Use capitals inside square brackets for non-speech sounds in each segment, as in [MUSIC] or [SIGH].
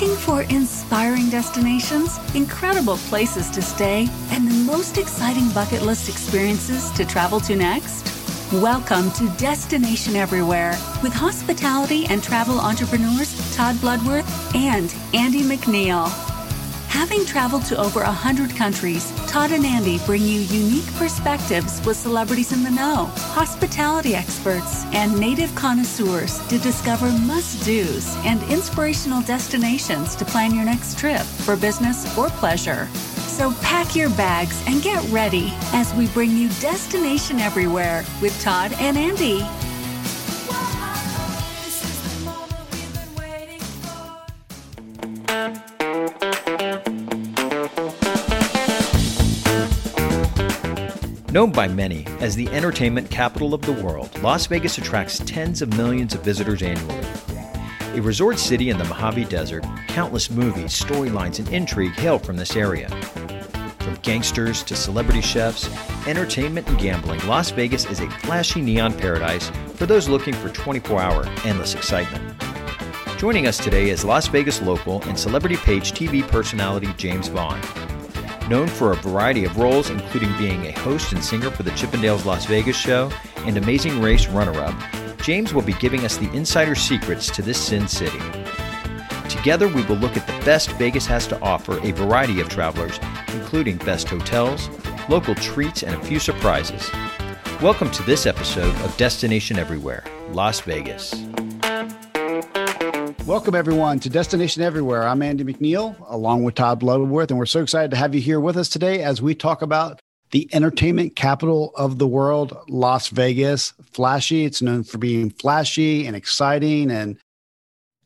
Looking for inspiring destinations, incredible places to stay, and the most exciting bucket list experiences to travel to next? Welcome to Destination Everywhere with hospitality and travel entrepreneurs Todd Bloodworth and Andy McNeil. Having traveled to over 100 countries, Todd and Andy bring you unique perspectives with celebrities in the know, hospitality experts, and native connoisseurs to discover must dos and inspirational destinations to plan your next trip for business or pleasure. So pack your bags and get ready as we bring you Destination Everywhere with Todd and Andy. Known by many as the entertainment capital of the world, Las Vegas attracts tens of millions of visitors annually. A resort city in the Mojave Desert, countless movies, storylines, and intrigue hail from this area. From gangsters to celebrity chefs, entertainment and gambling, Las Vegas is a flashy neon paradise for those looking for 24 hour, endless excitement. Joining us today is Las Vegas local and celebrity page TV personality James Vaughn. Known for a variety of roles, including being a host and singer for the Chippendales Las Vegas show and Amazing Race runner up, James will be giving us the insider secrets to this Sin City. Together, we will look at the best Vegas has to offer a variety of travelers, including best hotels, local treats, and a few surprises. Welcome to this episode of Destination Everywhere, Las Vegas. Welcome, everyone, to Destination Everywhere. I'm Andy McNeil, along with Todd Bloodworth, and we're so excited to have you here with us today as we talk about the entertainment capital of the world, Las Vegas. Flashy, it's known for being flashy and exciting and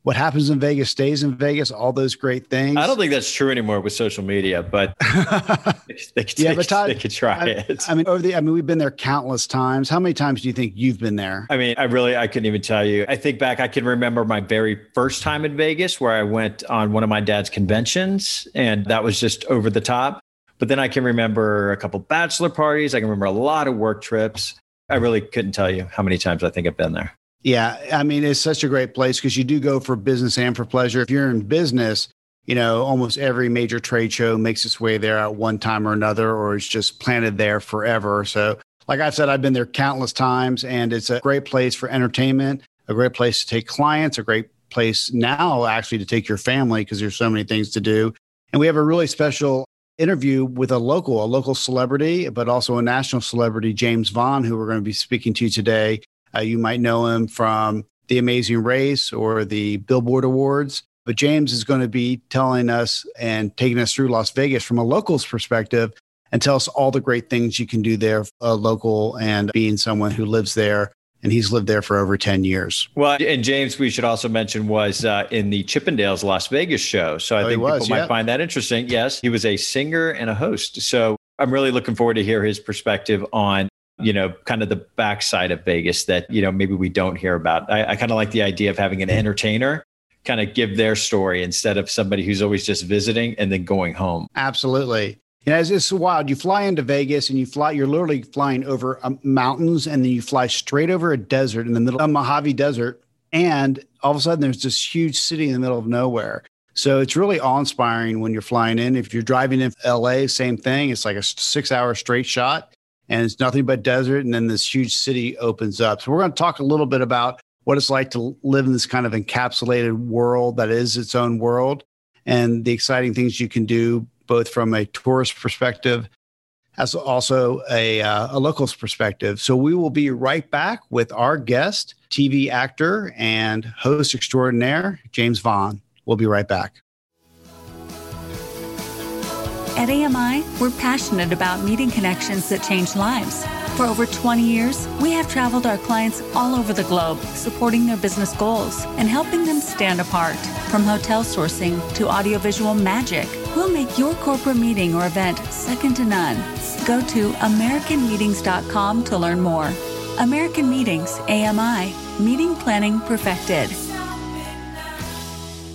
what happens in Vegas stays in Vegas, all those great things. I don't think that's true anymore with social media, but [LAUGHS] they, could, yeah, but Todd, they could try I, it. I mean, over the, I mean, we've been there countless times. How many times do you think you've been there? I mean, I really, I couldn't even tell you. I think back, I can remember my very first time in Vegas where I went on one of my dad's conventions and that was just over the top. But then I can remember a couple bachelor parties. I can remember a lot of work trips. I really couldn't tell you how many times I think I've been there. Yeah, I mean, it's such a great place because you do go for business and for pleasure. If you're in business, you know, almost every major trade show makes its way there at one time or another, or it's just planted there forever. So, like I've said, I've been there countless times, and it's a great place for entertainment, a great place to take clients, a great place now actually to take your family because there's so many things to do. And we have a really special interview with a local, a local celebrity, but also a national celebrity, James Vaughn, who we're going to be speaking to today. Uh, you might know him from The Amazing Race or the Billboard Awards. But James is going to be telling us and taking us through Las Vegas from a local's perspective and tell us all the great things you can do there, a local and being someone who lives there. And he's lived there for over 10 years. Well, and James, we should also mention, was uh, in the Chippendales Las Vegas show. So I oh, think was, people yeah. might find that interesting. Yes, he was a singer and a host. So I'm really looking forward to hear his perspective on you know, kind of the backside of Vegas that, you know, maybe we don't hear about. I, I kind of like the idea of having an entertainer kind of give their story instead of somebody who's always just visiting and then going home. Absolutely. Know, it's, it's wild. You fly into Vegas and you fly, you're literally flying over um, mountains and then you fly straight over a desert in the middle of Mojave Desert. And all of a sudden, there's this huge city in the middle of nowhere. So it's really awe inspiring when you're flying in. If you're driving in LA, same thing. It's like a six hour straight shot and it's nothing but desert. And then this huge city opens up. So we're going to talk a little bit about what it's like to live in this kind of encapsulated world that is its own world and the exciting things you can do both from a tourist perspective as also a, uh, a local's perspective. So we will be right back with our guest, TV actor and host extraordinaire, James Vaughn. We'll be right back. At AMI, we're passionate about meeting connections that change lives. For over 20 years, we have traveled our clients all over the globe, supporting their business goals and helping them stand apart. From hotel sourcing to audiovisual magic, we'll make your corporate meeting or event second to none. Go to AmericanMeetings.com to learn more. American Meetings, AMI, meeting planning perfected.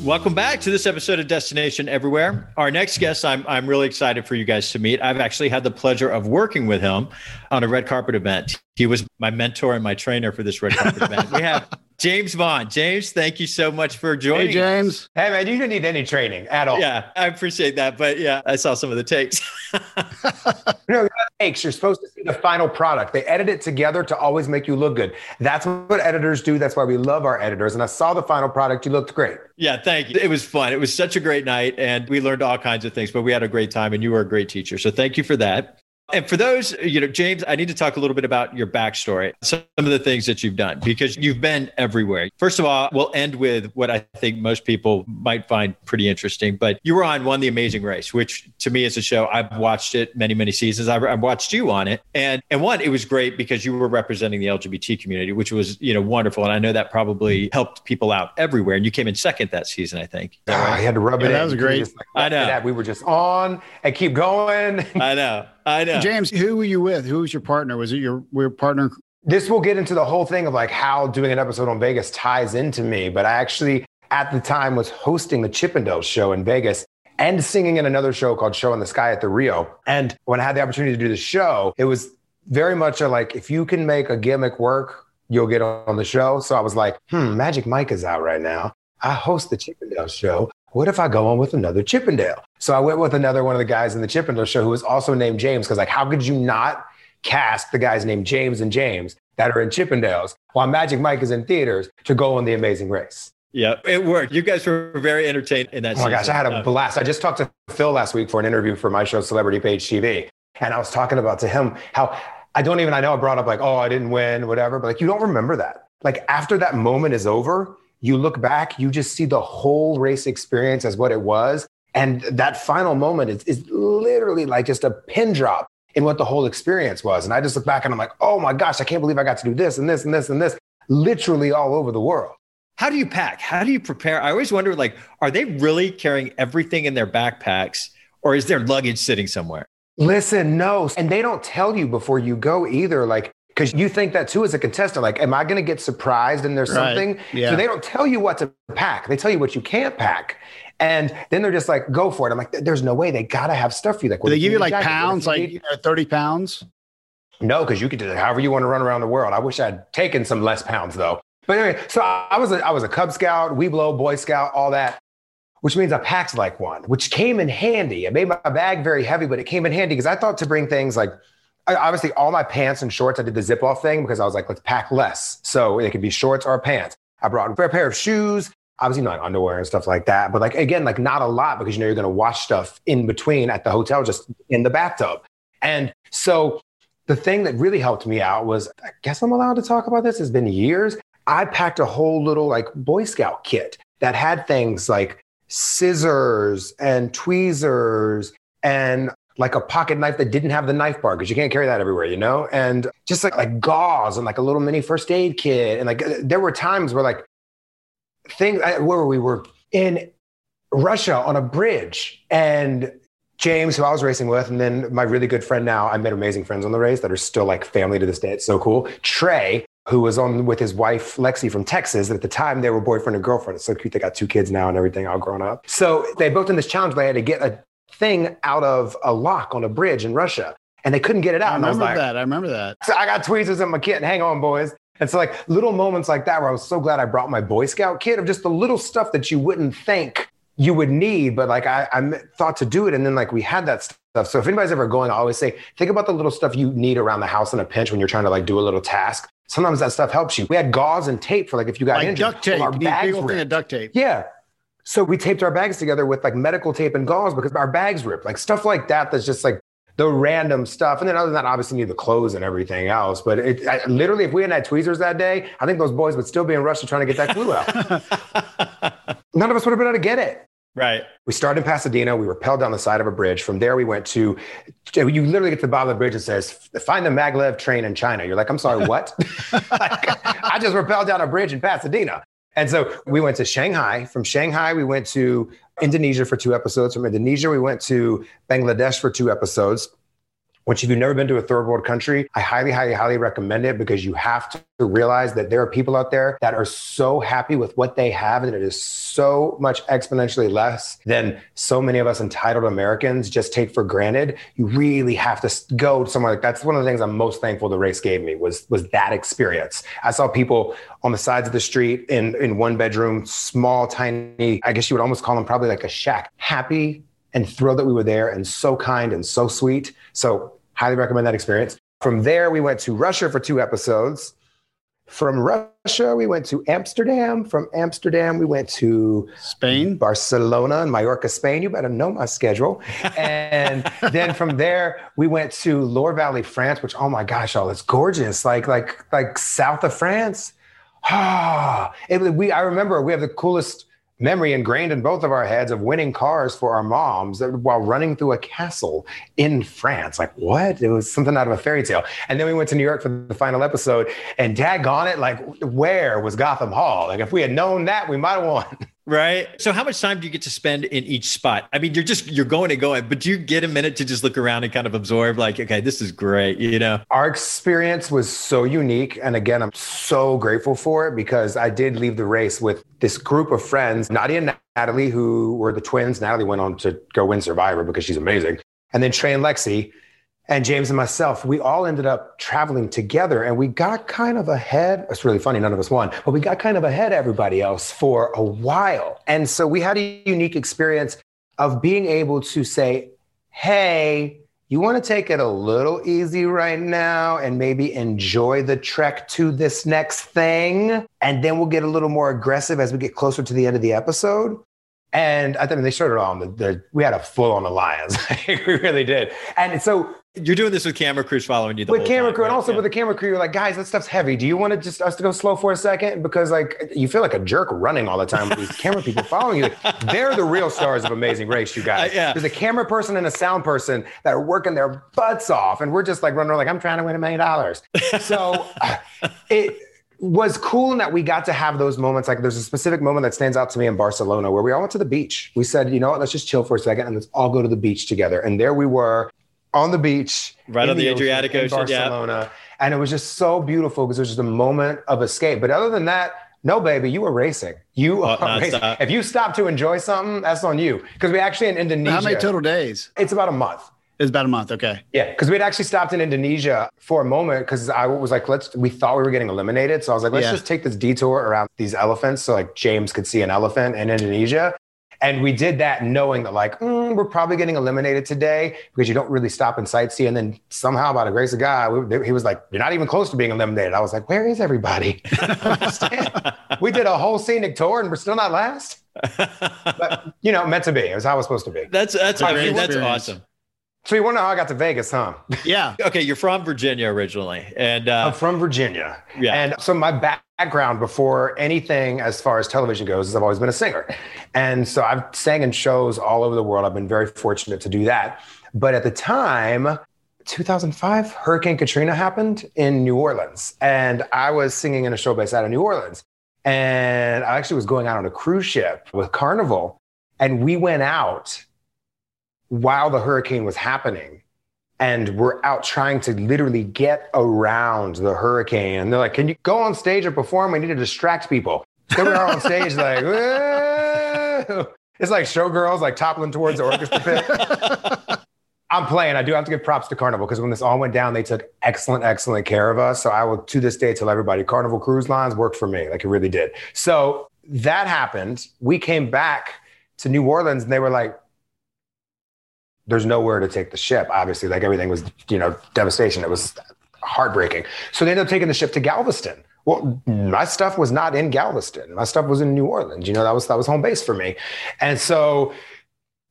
Welcome back to this episode of Destination Everywhere. Our next guest, I'm, I'm really excited for you guys to meet. I've actually had the pleasure of working with him on a red carpet event. He was my mentor and my trainer for this red carpet event. We have [LAUGHS] James Vaughn. James, thank you so much for joining. Hey, James. Hey, man, you didn't need any training at all. Yeah, I appreciate that. But yeah, I saw some of the takes. [LAUGHS] no, takes. You're supposed to see the final product. They edit it together to always make you look good. That's what editors do. That's why we love our editors. And I saw the final product. You looked great. Yeah, thank you. It was fun. It was such a great night, and we learned all kinds of things. But we had a great time, and you were a great teacher. So thank you for that. And for those, you know, James, I need to talk a little bit about your backstory, some of the things that you've done, because you've been everywhere. First of all, we'll end with what I think most people might find pretty interesting. But you were on One the Amazing Race, which to me is a show I've watched it many, many seasons. I've, I've watched you on it, and and one, it was great because you were representing the LGBT community, which was you know wonderful, and I know that probably helped people out everywhere. And you came in second that season, I think. Right? Oh, I had to rub yeah, it. That was great. Like, I know. We were just on and keep going. I know. [LAUGHS] I know. James, who were you with? Who was your partner? Was it your, your partner? This will get into the whole thing of like how doing an episode on Vegas ties into me. But I actually, at the time, was hosting the Chippendales show in Vegas and singing in another show called Show in the Sky at the Rio. And when I had the opportunity to do the show, it was very much a like, if you can make a gimmick work, you'll get on the show. So I was like, hmm, Magic Mike is out right now. I host the Chippendales show what if I go on with another Chippendale? So I went with another one of the guys in the Chippendale show who was also named James. Cause like, how could you not cast the guys named James and James that are in Chippendales while Magic Mike is in theaters to go on the amazing race? Yeah, it worked. You guys were very entertained in that. Oh my season. gosh, I had a blast. I just talked to Phil last week for an interview for my show, Celebrity Page TV. And I was talking about to him how I don't even, I know I brought up like, oh, I didn't win, whatever, but like, you don't remember that. Like after that moment is over, you look back, you just see the whole race experience as what it was. And that final moment is, is literally like just a pin drop in what the whole experience was. And I just look back and I'm like, oh my gosh, I can't believe I got to do this and this and this and this, literally all over the world. How do you pack? How do you prepare? I always wonder, like, are they really carrying everything in their backpacks or is their luggage sitting somewhere? Listen, no. And they don't tell you before you go either. Like, because you think that too as a contestant. Like, am I going to get surprised and there's right. something? Yeah. So they don't tell you what to pack. They tell you what you can't pack. And then they're just like, go for it. I'm like, there's no way. They got to have stuff for you. Like, do they give you like jacket? pounds, like you know, 30 pounds? No, because you could do it however you want to run around the world. I wish I'd taken some less pounds though. But anyway, so I was a, I was a Cub Scout, Webelo, Boy Scout, all that, which means I packed like one, which came in handy. It made my bag very heavy, but it came in handy because I thought to bring things like obviously all my pants and shorts, I did the zip off thing because I was like, let's pack less. So it could be shorts or pants. I brought a pair of shoes, obviously not underwear and stuff like that. But like, again, like not a lot because you know, you're going to wash stuff in between at the hotel, just in the bathtub. And so the thing that really helped me out was, I guess I'm allowed to talk about this. It's been years. I packed a whole little like Boy Scout kit that had things like scissors and tweezers and like a pocket knife that didn't have the knife bar because you can't carry that everywhere, you know? And just like like gauze and like a little mini first aid kit. And like uh, there were times where like things uh, where we were in Russia on a bridge and James, who I was racing with, and then my really good friend now, I met amazing friends on the race that are still like family to this day. It's so cool. Trey, who was on with his wife Lexi from Texas. At the time, they were boyfriend and girlfriend. It's so cute. They got two kids now and everything, all grown up. So they both in this challenge. They had to get a thing out of a lock on a bridge in Russia and they couldn't get it out. I remember I like, that. I remember that. So I got tweezers in my kit. Hang on, boys. And so like little moments like that where I was so glad I brought my Boy Scout kit of just the little stuff that you wouldn't think you would need, but like I, I thought to do it. And then like we had that stuff. So if anybody's ever going, I always say, think about the little stuff you need around the house in a pinch when you're trying to like do a little task. Sometimes that stuff helps you. We had gauze and tape for like if you got like injured. duct tape. Well, our bags thing of duct tape. Yeah. So we taped our bags together with like medical tape and gauze because our bags ripped, like stuff like that. That's just like the random stuff. And then other than that, obviously need the clothes and everything else. But it I, literally, if we hadn't had tweezers that day, I think those boys would still be in Russia trying to get that glue out. [LAUGHS] None of us would have been able to get it. Right. We started in Pasadena. We rappelled down the side of a bridge. From there, we went to, you literally get to the bottom of the bridge and says, find the maglev train in China. You're like, I'm sorry, what? [LAUGHS] like, I just rappelled down a bridge in Pasadena. And so we went to Shanghai. From Shanghai, we went to Indonesia for two episodes. From Indonesia, we went to Bangladesh for two episodes. Which if you've never been to a third world country, I highly, highly, highly recommend it because you have to realize that there are people out there that are so happy with what they have and it is so much exponentially less than so many of us entitled Americans just take for granted. You really have to go somewhere like that's one of the things I'm most thankful the race gave me was was that experience. I saw people on the sides of the street in in one bedroom, small, tiny, I guess you would almost call them probably like a shack, happy and thrilled that we were there and so kind and so sweet. So Highly recommend that experience. From there, we went to Russia for two episodes. From Russia, we went to Amsterdam. From Amsterdam, we went to Spain, Barcelona, and Mallorca, Spain. You better know my schedule. [LAUGHS] And then from there, we went to Loire Valley, France, which oh my gosh, all it's gorgeous, like like like south of France. Ah, [SIGHS] it, we I remember we have the coolest memory ingrained in both of our heads of winning cars for our moms while running through a castle in France. Like, what? It was something out of a fairy tale. And then we went to New York for the final episode, and daggone it, like, where was Gotham Hall? Like, if we had known that, we might have won. [LAUGHS] Right. So how much time do you get to spend in each spot? I mean, you're just you're going and going, but do you get a minute to just look around and kind of absorb like, okay, this is great, you know? Our experience was so unique and again, I'm so grateful for it because I did leave the race with this group of friends, Nadia and Natalie who were the twins. Natalie went on to go win Survivor because she's amazing. And then Trey and Lexi and James and myself, we all ended up traveling together and we got kind of ahead. It's really funny, none of us won, but we got kind of ahead everybody else for a while. And so we had a unique experience of being able to say, hey, you want to take it a little easy right now and maybe enjoy the trek to this next thing. And then we'll get a little more aggressive as we get closer to the end of the episode. And I think they started on the, the we had a full on alliance. [LAUGHS] we really did. And so you're doing this with camera crews following you. with camera time, crew, right? and also yeah. with the camera crew, you're like, guys, that stuff's heavy. Do you want to just us to go slow for a second? Because like you feel like a jerk running all the time with these [LAUGHS] camera people following you. They're the real stars of Amazing Race, you guys. Uh, yeah. There's a camera person and a sound person that are working their butts off, and we're just like running around like I'm trying to win a million dollars. [LAUGHS] So it was cool in that we got to have those moments. Like there's a specific moment that stands out to me in Barcelona where we all went to the beach. We said, you know what, let's just chill for a second and let's all go to the beach together. And there we were on the beach, right on the, Adriatic in Ocean, Barcelona, yeah. and it was just so beautiful because it was just a moment of escape. But other than that, no, baby, you were racing. You Oh, are [LAUGHS] racing. nonstop. If you stop to enjoy something, that's on you. Because we actually in Indonesia. How many total days? It's about a month. It's about a month. Okay. Yeah, because we'd actually stopped in Indonesia for a moment because I was like, let's. We thought we were getting eliminated, so I was like, let's Yeah. just take this detour around these elephants, so like James could see an elephant in Indonesia. And we did that knowing that like mm, we're probably getting eliminated today because you don't really stop and sightsee. And then somehow, by the grace of God, we, he was like, "You're not even close to being eliminated." I was like, "Where is everybody?" I [LAUGHS] don't understand. we did a whole scenic tour and we're still not last. [LAUGHS] But you know, meant to be. It was how it was supposed to be. That's that's a I great mean, that's awesome. So you want to know how I got to Vegas, huh? Yeah. [LAUGHS] Okay, you're from Virginia originally, and I'm uh, from Virginia. Yeah. And so my background before anything as far as television goes is I've always been a singer. And so I've sang in shows all over the world. I've been very fortunate to do that. But at the time, 2005, Hurricane Katrina happened in New Orleans. And I was singing in a show based out of New Orleans. And I actually was going out on a cruise ship with Carnival. And we went out while the hurricane was happening and we're out trying to literally get around the hurricane. And they're like, "Can you go on stage and perform? We need to distract people." So we are on stage [LAUGHS] like, "Whoa." it's like showgirls like toppling towards the orchestra pit. [LAUGHS] I'm playing. I do have to give props to Carnival because when this all went down, they took excellent, excellent care of us. So I will to this day tell everybody Carnival Cruise Lines worked for me. Like it really did. So that happened. We came back to New Orleans and they were like, there's nowhere to take the ship. Obviously, like everything was, you know, devastation. It was heartbreaking. So they ended up taking the ship to Galveston. Well, my stuff was not in Galveston. My stuff was in New Orleans. You know, that was that was home base for me. And so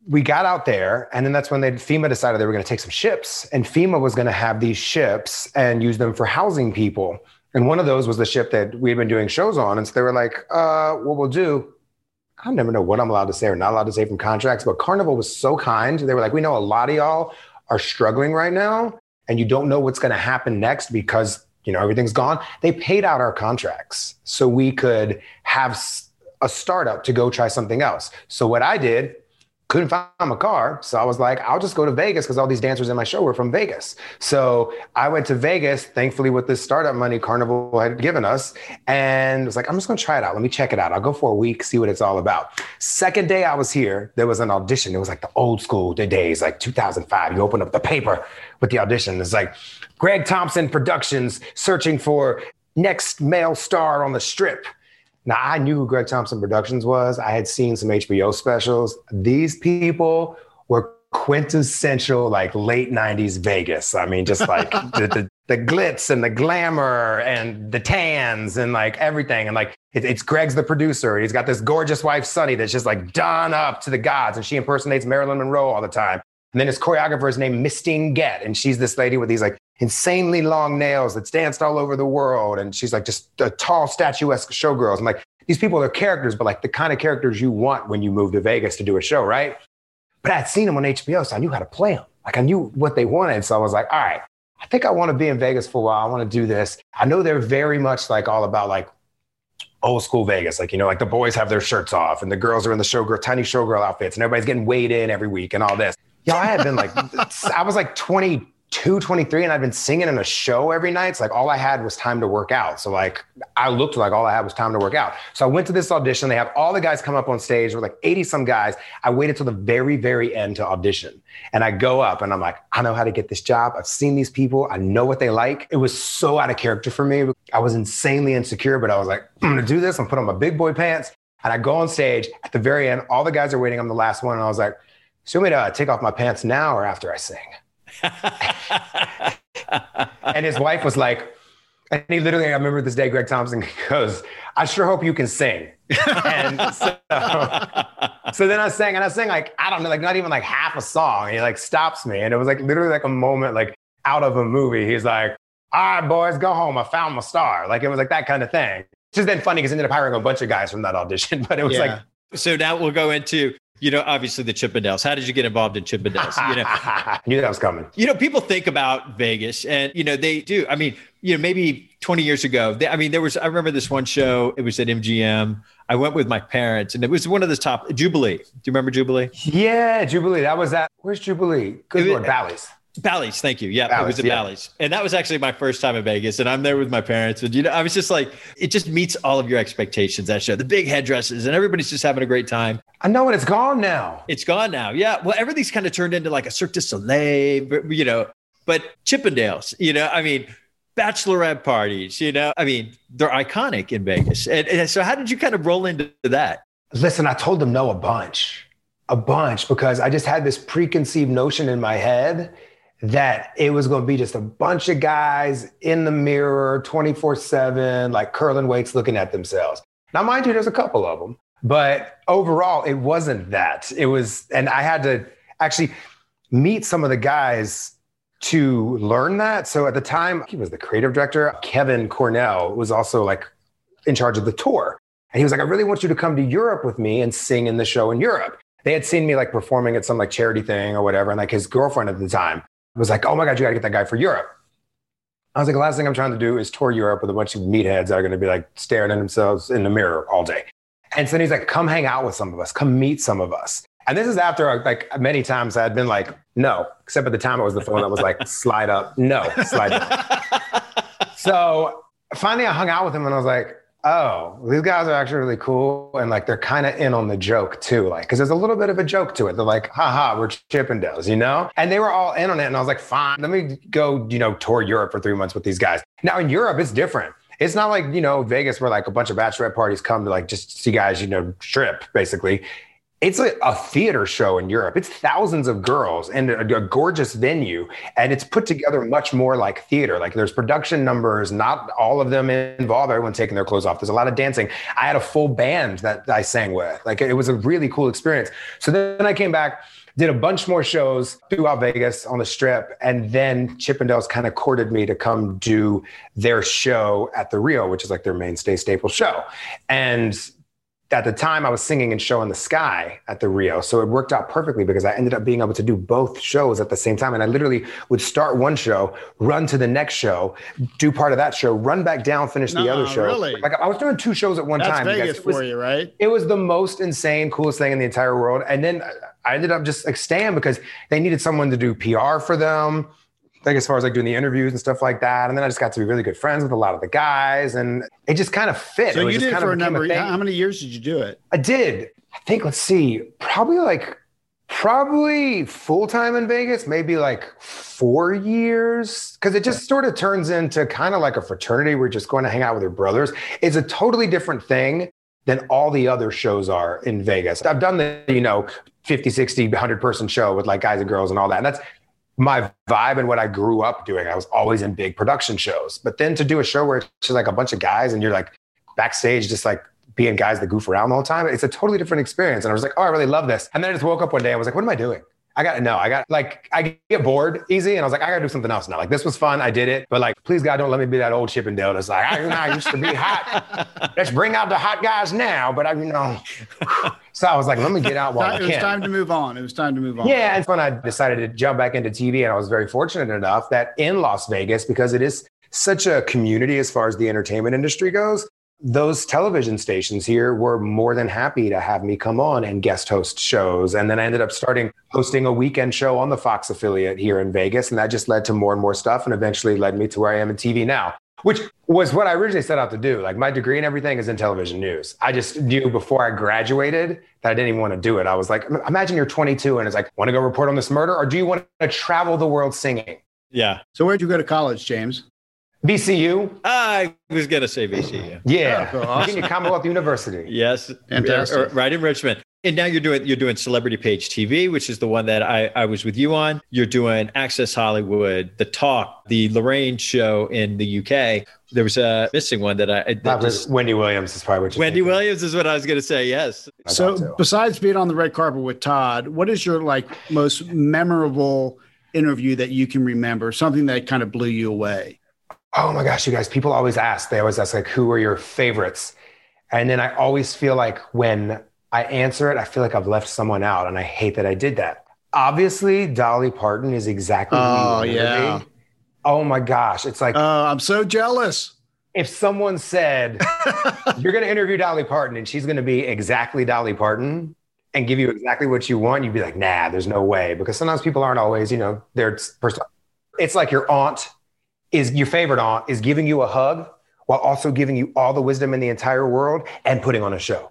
we got out there, and then that's when they FEMA decided they were going to take some ships, and FEMA was going to have these ships and use them for housing people. And one of those was the ship that we had been doing shows on. And so they were like, uh, what we'll do, I never know what I'm allowed to say or not allowed to say from contracts, but Carnival was so kind. They were like, we know a lot of y'all are struggling right now and you don't know what's going to happen next because, you know, everything's gone. They paid out our contracts so we could have a startup to go try something else. So what I did couldn't find my car. So I was like, I'll just go to Vegas because all these dancers in my show were from Vegas. So I went to Vegas, thankfully, with this startup money Carnival had given us, and was like, I'm just going to try it out. Let me check it out. I'll go for a week, see what it's all about. Second day I was here, there was an audition. It was like the old school the days, like 2005. You open up the paper with the audition. It's like Greg Thompson Productions searching for next male star on the strip. Now I knew who Greg Thompson Productions was. I had seen some HBO specials. These people were quintessential like late 90s Vegas. I mean, just like [LAUGHS] the, the, the, glitz and the glamour and the tans and like everything. And like it, it's Greg's the producer. He's got this gorgeous wife, Sunny, that's just like done up to the gods. And she impersonates Marilyn Monroe all the time. And then his choreographer is named Mistine Gett. And she's this lady with these like insanely long nails that's danced all over the world. And she's like just a tall, statuesque showgirls. I'm like, these people are characters, but like the kind of characters you want when you move to Vegas to do a show, right? But I'd seen them on HBO, so I knew how to play them. Like I knew what they wanted. So I was like, all right, I think I want to be in Vegas for a while. I want to do this. I know they're very much like all about like old school Vegas. Like, you know, like the boys have their shirts off and the girls are in the showgirl, tiny showgirl outfits and everybody's getting weighed in every week and all this. Yeah, I had been like, I was like 20, 22, 23, and I'd been singing in a show every night. It's like all I had was time to work out. So like I looked like all I had was time to work out. So I went to this audition. They have all the guys come up on stage. We're like 80 some guys. I waited till the very, very end to audition. And I go up and I'm like, I know how to get this job. I've seen these people. I know what they like. It was so out of character for me. I was insanely insecure, but I was like, I'm gonna do this. I'm put on my big boy pants. And I go on stage at the very end. All the guys are waiting. I'm the last one. And I was like, so you want me to uh, take off my pants now or after I sing? [LAUGHS] and his wife was like, and he literally, I remember this day, Greg Thompson [LAUGHS] goes, I sure hope you can sing. and so, so, then I sang, and I sang like, I don't know, like not even like half a song. He like stops me. And it was like literally like a moment like out of a movie. He's like, all right, boys, go home. I found my star. Like it was like that kind of thing. It's is then funny because ended up hiring a bunch of guys from that audition. [LAUGHS] But it was yeah. like, so now we'll go into you know, obviously the Chippendales. How did you get involved in Chippendales? You know, [LAUGHS] I knew that was coming. You know, people think about Vegas, and you know they do. I mean, you know, maybe 20 years ago. They, I mean, there was. I remember this one show. It was at MGM. I went with my parents, and it was one of the top Jubilee. Do you remember Jubilee? Yeah, Jubilee. That was that. Where's Jubilee? Good Lord, Bally's. Bally's, thank you. Yeah, Bally's, it was at yeah. Bally's. And that was actually my first time in Vegas. And I'm there with my parents. And, you know, I was just like, it just meets all of your expectations, that show. The big headdresses and everybody's just having a great time. I know, and it's gone now. It's gone now. Yeah. Well, everything's kind of turned into like a Cirque du Soleil, you know, but Chippendales, you know, I mean, bachelorette parties, you know, I mean, they're iconic in Vegas. And, and so how did you kind of roll into that? Listen, I told them no a bunch, a bunch, because I just had this preconceived notion in my head that it was going to be just a bunch of guys in the mirror 24 7, like curling weights looking at themselves. Now, mind you, there's a couple of them, but overall, it wasn't that. It was, and I had to actually meet some of the guys to learn that. So at the time, he was the creative director. Kevin Cornell was also like in charge of the tour. And he was like, I really want you to come to Europe with me and sing in the show in Europe. They had seen me like performing at some like charity thing or whatever. And like his girlfriend at the time was like, oh my God, you got to get that guy for Europe. I was like, the last thing I'm trying to do is tour Europe with a bunch of meatheads that are going to be like staring at themselves in the mirror all day. And so then he's like, come hang out with some of us, come meet some of us. And this is after like many times I had been like, no, except at the time it was the phone that was like, [LAUGHS] slide up, no, slide down. [LAUGHS] so finally I hung out with him and I was like, oh, these guys are actually really cool. And like they're kind of in on the joke too. Like, cause there's a little bit of a joke to it. They're like, haha, we're Chippendales, you know? And they were all in on it. And I was like, fine, let me go, you know, tour Europe for three months with these guys. Now in Europe, it's different. It's not like, you know, Vegas where like a bunch of bachelorette parties come to like just see guys, you know, strip basically it's a, a, theater show in Europe. It's thousands of girls and a, a, gorgeous venue. And it's put together much more like theater. Like there's production numbers, not all of them involve everyone taking their clothes off. There's a lot of dancing. I had a full band that I sang with. Like it was a really cool experience. So then I came back, did a bunch more shows throughout Vegas on the strip. And then Chippendales kind of courted me to come do their show at the Rio, which is like their mainstay staple show. And at the time I was singing and show in the sky at the Rio. So it worked out perfectly because I ended up being able to do both shows at the same time. And I literally would start one show, run to the next show, do part of that show, run back down, finish the other show. Really? Like I was doing two shows at one That's time. Vegas It was- for you, right? It was the most insane, coolest thing in the entire world. And then I ended up just like staying because they needed someone to do PR for them like as far as like doing the interviews and stuff like that. And then I just got to be really good friends with a lot of the guys, and it just kind of fit. So you did it for a number. thing. How many years did you do it? I did. I think. Let's see. Probably like probably full time in Vegas. Maybe like four years because it just sort of turns into kind of like a fraternity. We're just going to hang out with your brothers. It's a totally different thing than all the other shows are in Vegas. I've done the you know 50, 60, 100 person show with like guys and girls and all that. And that's my vibe and what I grew up doing. I was always in big production shows. But then to do a show where it's just like a bunch of guys and you're like backstage, just like being guys that goof around the whole time, it's a totally different experience. And I was like, oh, I really love this. And then I just woke up one day and was like, what am I doing? I got to know. I got like I get bored easy, and I was like, I gotta do something else now. Like this was fun, I did it, but like, please God, don't let me be that old Chippendale that's like, I, I used to be hot. [LAUGHS] Let's bring out the hot guys now, but I, you know. So I was like, let me get out while I it was can. time to move on. It was time to move on. Yeah, and when I decided to jump back into TV, and I was very fortunate enough that in Las Vegas, because it is such a community as far as the entertainment industry goes, those television stations here were more than happy to have me come on and guest host shows. And then I ended up starting hosting a weekend show on the Fox affiliate here in Vegas. And that just led to more and more stuff and eventually led me to where I am in TV now, which was what I originally set out to do. Like my degree and everything is in television news. I just knew before I graduated that I didn't even want to do it. I was like, imagine you're 22 and it's like, want to go report on this murder or do you want to travel the world singing? Yeah. So where'd you go to college, James? VCU? I was going to say VCU. Yeah. Oh, awesome. Virginia Commonwealth University. [LAUGHS] Yes. Fantastic. R- r- Right in Richmond. And now you're doing you're doing Celebrity Page TV, which is the one that I, I was with you on. You're doing Access Hollywood, The Talk, the Lorraine show in the UK. There was a missing one that I that Probably just, Wendy Williams is probably what you're Wendy thinking. Williams is what I was going to say. Yes. I So so. besides being on the red carpet with Todd, what is your like most memorable interview that you can remember? Something that kind of blew you away? Oh my gosh, you guys, people always ask, they always ask, like, who are your favorites? And then I always feel like when I answer it, I feel like I've left someone out and I hate that I did that. Obviously, Dolly Parton is exactly Oh, want her to yeah. Oh my gosh. It's like Oh, I'm so jealous. if someone said, [LAUGHS] You're going to interview Dolly Parton and she's going to be exactly Dolly Parton and give you exactly what you want, you'd be like, Nah, there's no way. Because sometimes people aren't always, you know, they're first. It's like your aunt is your favorite aunt is giving you a hug while also giving you all the wisdom in the entire world and putting on a show.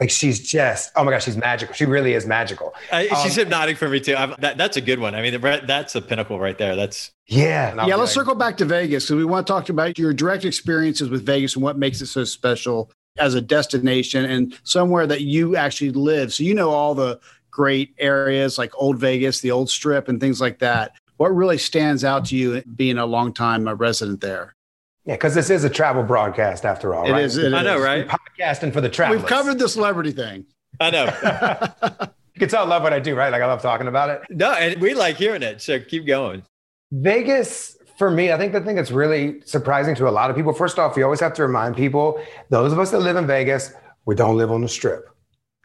Like she's just, oh my gosh, she's magical. She really is magical. I, she's Um, hypnotic for me too. i that, that's a good one. I mean, that's a pinnacle right there. That's Yeah. Yeah, let's like, circle back to Vegas because we want to talk about your direct experiences with Vegas and what makes it so special as a destination and somewhere that you actually live. So you know all the great areas like Old Vegas, the Old Strip, and things like that. What really stands out to you being a long time uh, resident there? Yeah, because this is a travel broadcast after all, It right? is. it I know, is. right? Podcasting for the travel. We've covered the celebrity thing. I know. [LAUGHS] You can tell I love what I do, right? Like I love talking about it. no, and we like hearing it. So keep going. Vegas, for me, I think the thing that's really surprising to a lot of people, first off, you always have to remind people, those of us that live in Vegas, we don't live on the strip.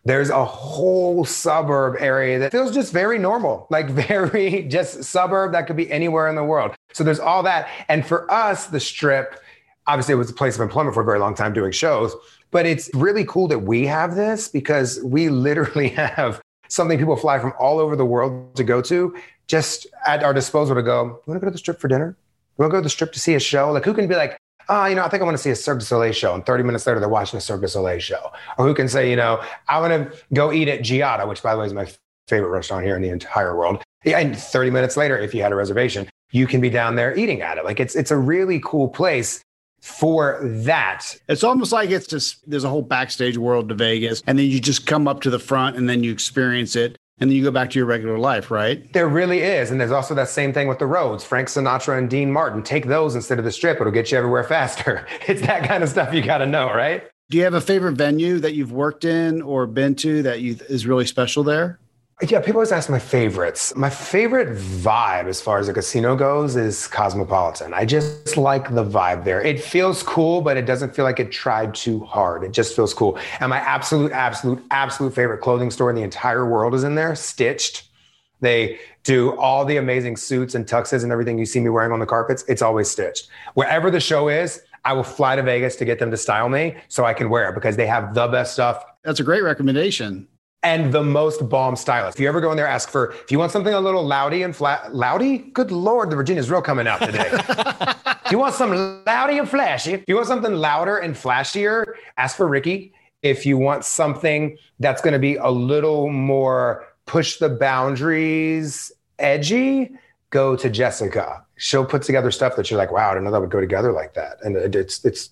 There's a whole suburb area that feels just very normal, [LAUGHS] like very just suburb that could be anywhere in the world. So there's all that. And for us, the strip, obviously it was a place of employment for a very long time doing shows, but it's really cool that we have this because we literally [LAUGHS] have something people fly from all over the world to go to just at our disposal to go, you want to go to the strip for dinner? You want to go to the strip to see a show? Like, who can be like, oh, you know, I think I want to see a Cirque du Soleil show. And 30 minutes later, they're watching a Cirque du Soleil show. Or who can say, you know, I want to go eat at Giada, which, by the way, is my favorite restaurant here in the entire world. And 30 minutes later, if you had a reservation, you can be down there eating at it. Like, it's, it's a really cool place for that. It's almost like it's just there's a whole backstage world to Vegas, and then you just come up to the front and then you experience it, and then you go back to your regular life, right? There really is. And there's also that same thing with the roads. Frank Sinatra and Dean Martin. Take those instead of the strip. It'll get you everywhere faster. [LAUGHS] It's that kind of stuff you got to know, right? Do you have a favorite venue that you've worked in or been to that you is really special there? Yeah, people always ask my favorites. My favorite vibe as far as a casino goes is Cosmopolitan. I just like the vibe there. It feels cool, but it doesn't feel like it tried too hard. It just feels cool. And my absolute, absolute, absolute favorite clothing store in the entire world is in there, Stitched. They do all the amazing suits and tuxes and everything you see me wearing on the carpets. It's always stitched. Wherever the show is, I will fly to Vegas to get them to style me so I can wear it because they have the best stuff. That's a great recommendation and the most bomb stylist. If you ever go in there, ask for if you want something a little loudy and flat. Loudy? Good lord, the Virginia's real coming out today. [LAUGHS] if you want some loudy and flashy, if you want something louder and flashier, ask for Ricky. If you want something that's going to be a little more push the boundaries, edgy, go to Jessica. She'll put together stuff that you're like, wow, I didn't know that would go together like that. And it's it's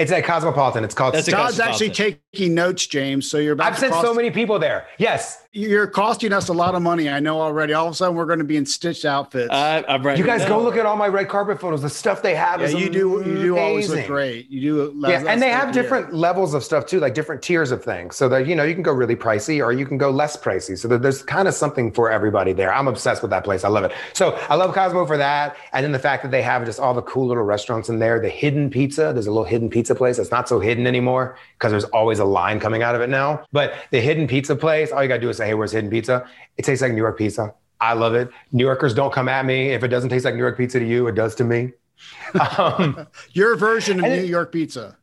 it's at Cosmopolitan. It's called. That's Todd's actually taking notes, James. So you're about. I've sent cost- so many people there. Yes, you're costing us a lot of money. I know already. All of a sudden, we're going to be in stitched outfits. Uh, I'm right. You guys go look at all my red carpet photos. The stuff they have yeah, is you do. You do always look great. You do. Yeah, and they have different levels of stuff too, like different tiers of things. So that you know, you can go really pricey or you can go less pricey. So there's kind of something for everybody there. I'm obsessed with that place. I love it. So I love Cosmo for that, and then the fact that they have just all the cool little restaurants in there. The hidden pizza. There's a little hidden pizza place that's not so hidden hidden anymore because there's always a line coming out of it now. But the hidden pizza place, all you gotta do is hey, where's hidden pizza? It tastes like New York pizza. I love it. New Yorkers don't come at me. If it doesn't taste like New York pizza to you, it does to me. [LAUGHS] Um, Your version of New it, York pizza.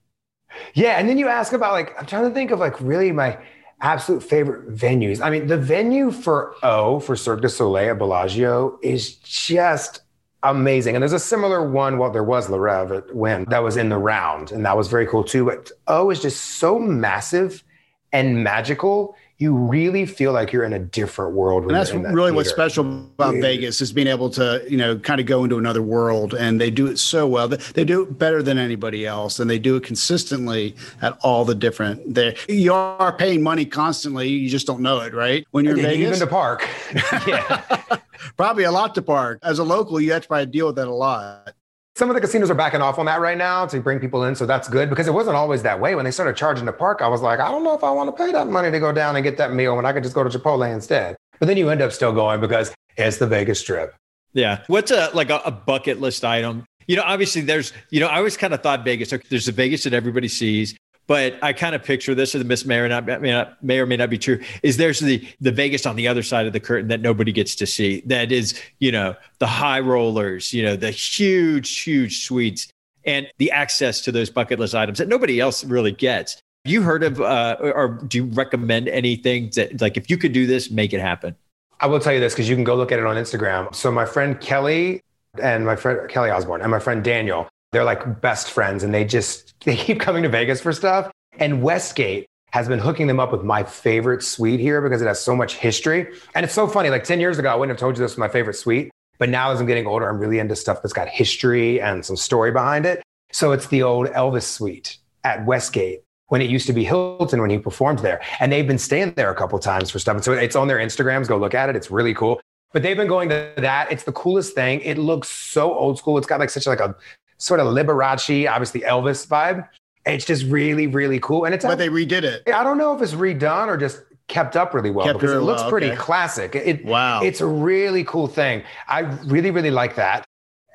Yeah. And then you ask about like, I'm trying to think of like really my absolute favorite venues. I mean, the venue for O for Cirque du Soleil at Bellagio is just amazing. And there's a similar one, well, there was La Rêve at Wynn that was in the round, and that was very cool too. But O is just so massive and magical. You really feel like you're in a different world. And that's that really theater. what's special about yeah. Vegas is being able to, you know, kind of go into another world. And they do it so well. They do it better than anybody else, and they do it consistently at all the different. There, you are paying money constantly. You just don't know it, right? When you're in Vegas, even to park. [LAUGHS] yeah [LAUGHS] probably a lot to park. As a local, you have to probably deal with that a lot. Some of the casinos are backing off on that right now to bring people in. So that's good because it wasn't always that way. When they started charging the park, I was like, I don't know if I want to pay that money to go down and get that meal when I could just go to Chipotle instead. But then you end up still going because it's the Vegas Strip. Yeah. What's a like a, a bucket list item? You know, obviously there's, you know, I always kind of thought Vegas, there's the Vegas that everybody sees. But I kind of picture this, and this may or not may, not may or may not be true. Is there's the the Vegas on the other side of the curtain that nobody gets to see? That is, you know, the high rollers, you know, the huge, huge suites, and the access to those bucket list items that nobody else really gets. You heard of, uh, or do you recommend anything that, like, if you could do this, make it happen? I will tell you this because you can go look at it on Instagram. So my friend Kelly and my friend Kelly Osbourne and my friend Daniel, they're like best friends and they just they keep coming to Vegas for stuff. And Westgate has been hooking them up with my favorite suite here because it has so much history. And it's so funny. Like 10 years ago, I wouldn't have told you this was my favorite suite. But now as I'm getting older, I'm really into stuff that's got history and some story behind it. So it's the old Elvis suite at Westgate when it used to be Hilton when he performed there. And they've been staying there a couple times for stuff. And so it's on their Instagrams. Go look at it. It's really cool. But they've been going to that. It's the coolest thing. It looks so old school. It's got like such like a sort of Liberace, obviously Elvis vibe. It's just really, really cool. And it's but they redid it. I don't know if it's redone or just kept up really well kept because it looks well, pretty okay. classic. It, wow. It's a really cool thing. I really, really like that.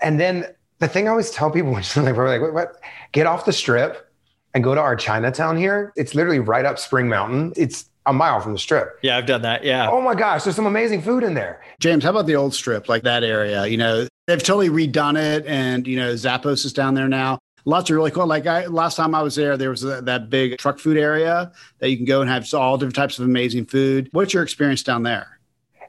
And then the thing I always tell people [LAUGHS] when they're like, what, what? Get off the strip and go to our Chinatown here. It's literally right up Spring Mountain. It's a mile from the strip. Yeah, I've done that. Yeah. Oh my gosh, there's some amazing food in there. James, how about the old strip, like that area? You know, they've totally redone it, and you know, Zappos is down there now. Lots of really cool. Like I, last time I was there, there was a, that big truck food area that you can go and have all different types of amazing food. What's your experience down there?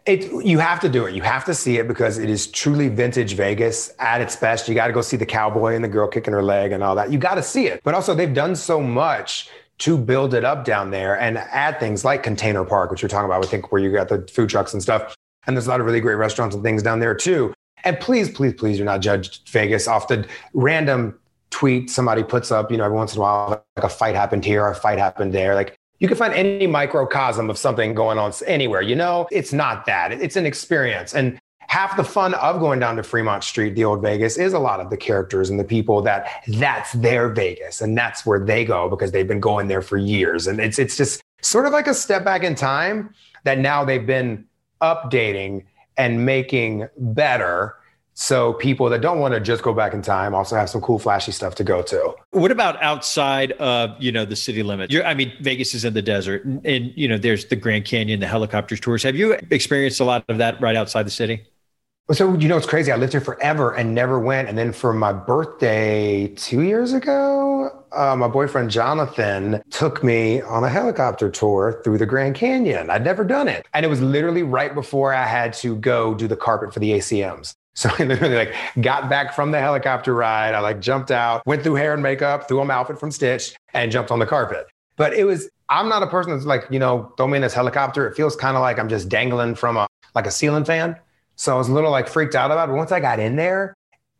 It, you have to do it. You have to see it because it is truly vintage Vegas at its best. You got to go see the cowboy and the girl kicking her leg and all that. You got to see it. But also, they've done so much to build it up down there and add things like Container Park, which you're talking about, I think, where you got the food trucks and stuff. And there's a lot of really great restaurants and things down there too. And please, please, please do not judge Vegas off the random tweet somebody puts up, you know, every once in a while, like a fight happened here, a fight happened there. Like you can find any microcosm of something going on anywhere, you know? It's not that. It's an experience. And half the fun of going down to Fremont Street, the old Vegas, is a lot of the characters and the people that that's their Vegas and that's where they go because they've been going there for years. And it's it's just sort of like a step back in time. that now they've been updating and making better so people that don't want to just go back in time also have some cool flashy stuff to go to. What about outside of, you know, the city limit? You're, I mean, Vegas is in the desert and, and, you know, there's the Grand Canyon, the helicopter tours. Have you experienced a lot of that right outside the city? So, you know, it's crazy. I lived here forever and never went. And then for my birthday two years ago, uh, my boyfriend Jonathan took me on a helicopter tour through the Grand Canyon. I'd never done it. And it was literally right before I had to go do the carpet for the ACMs. [LAUGHS] So I literally like got back from the helicopter ride. I like jumped out, went through hair and makeup, threw on my outfit from Stitch, and jumped on the carpet. But it was, I'm not a person that's like, you know, throw me in this helicopter. It feels kind of like I'm just dangling from a like a ceiling fan. So I was a little like freaked out about it. But once I got in there,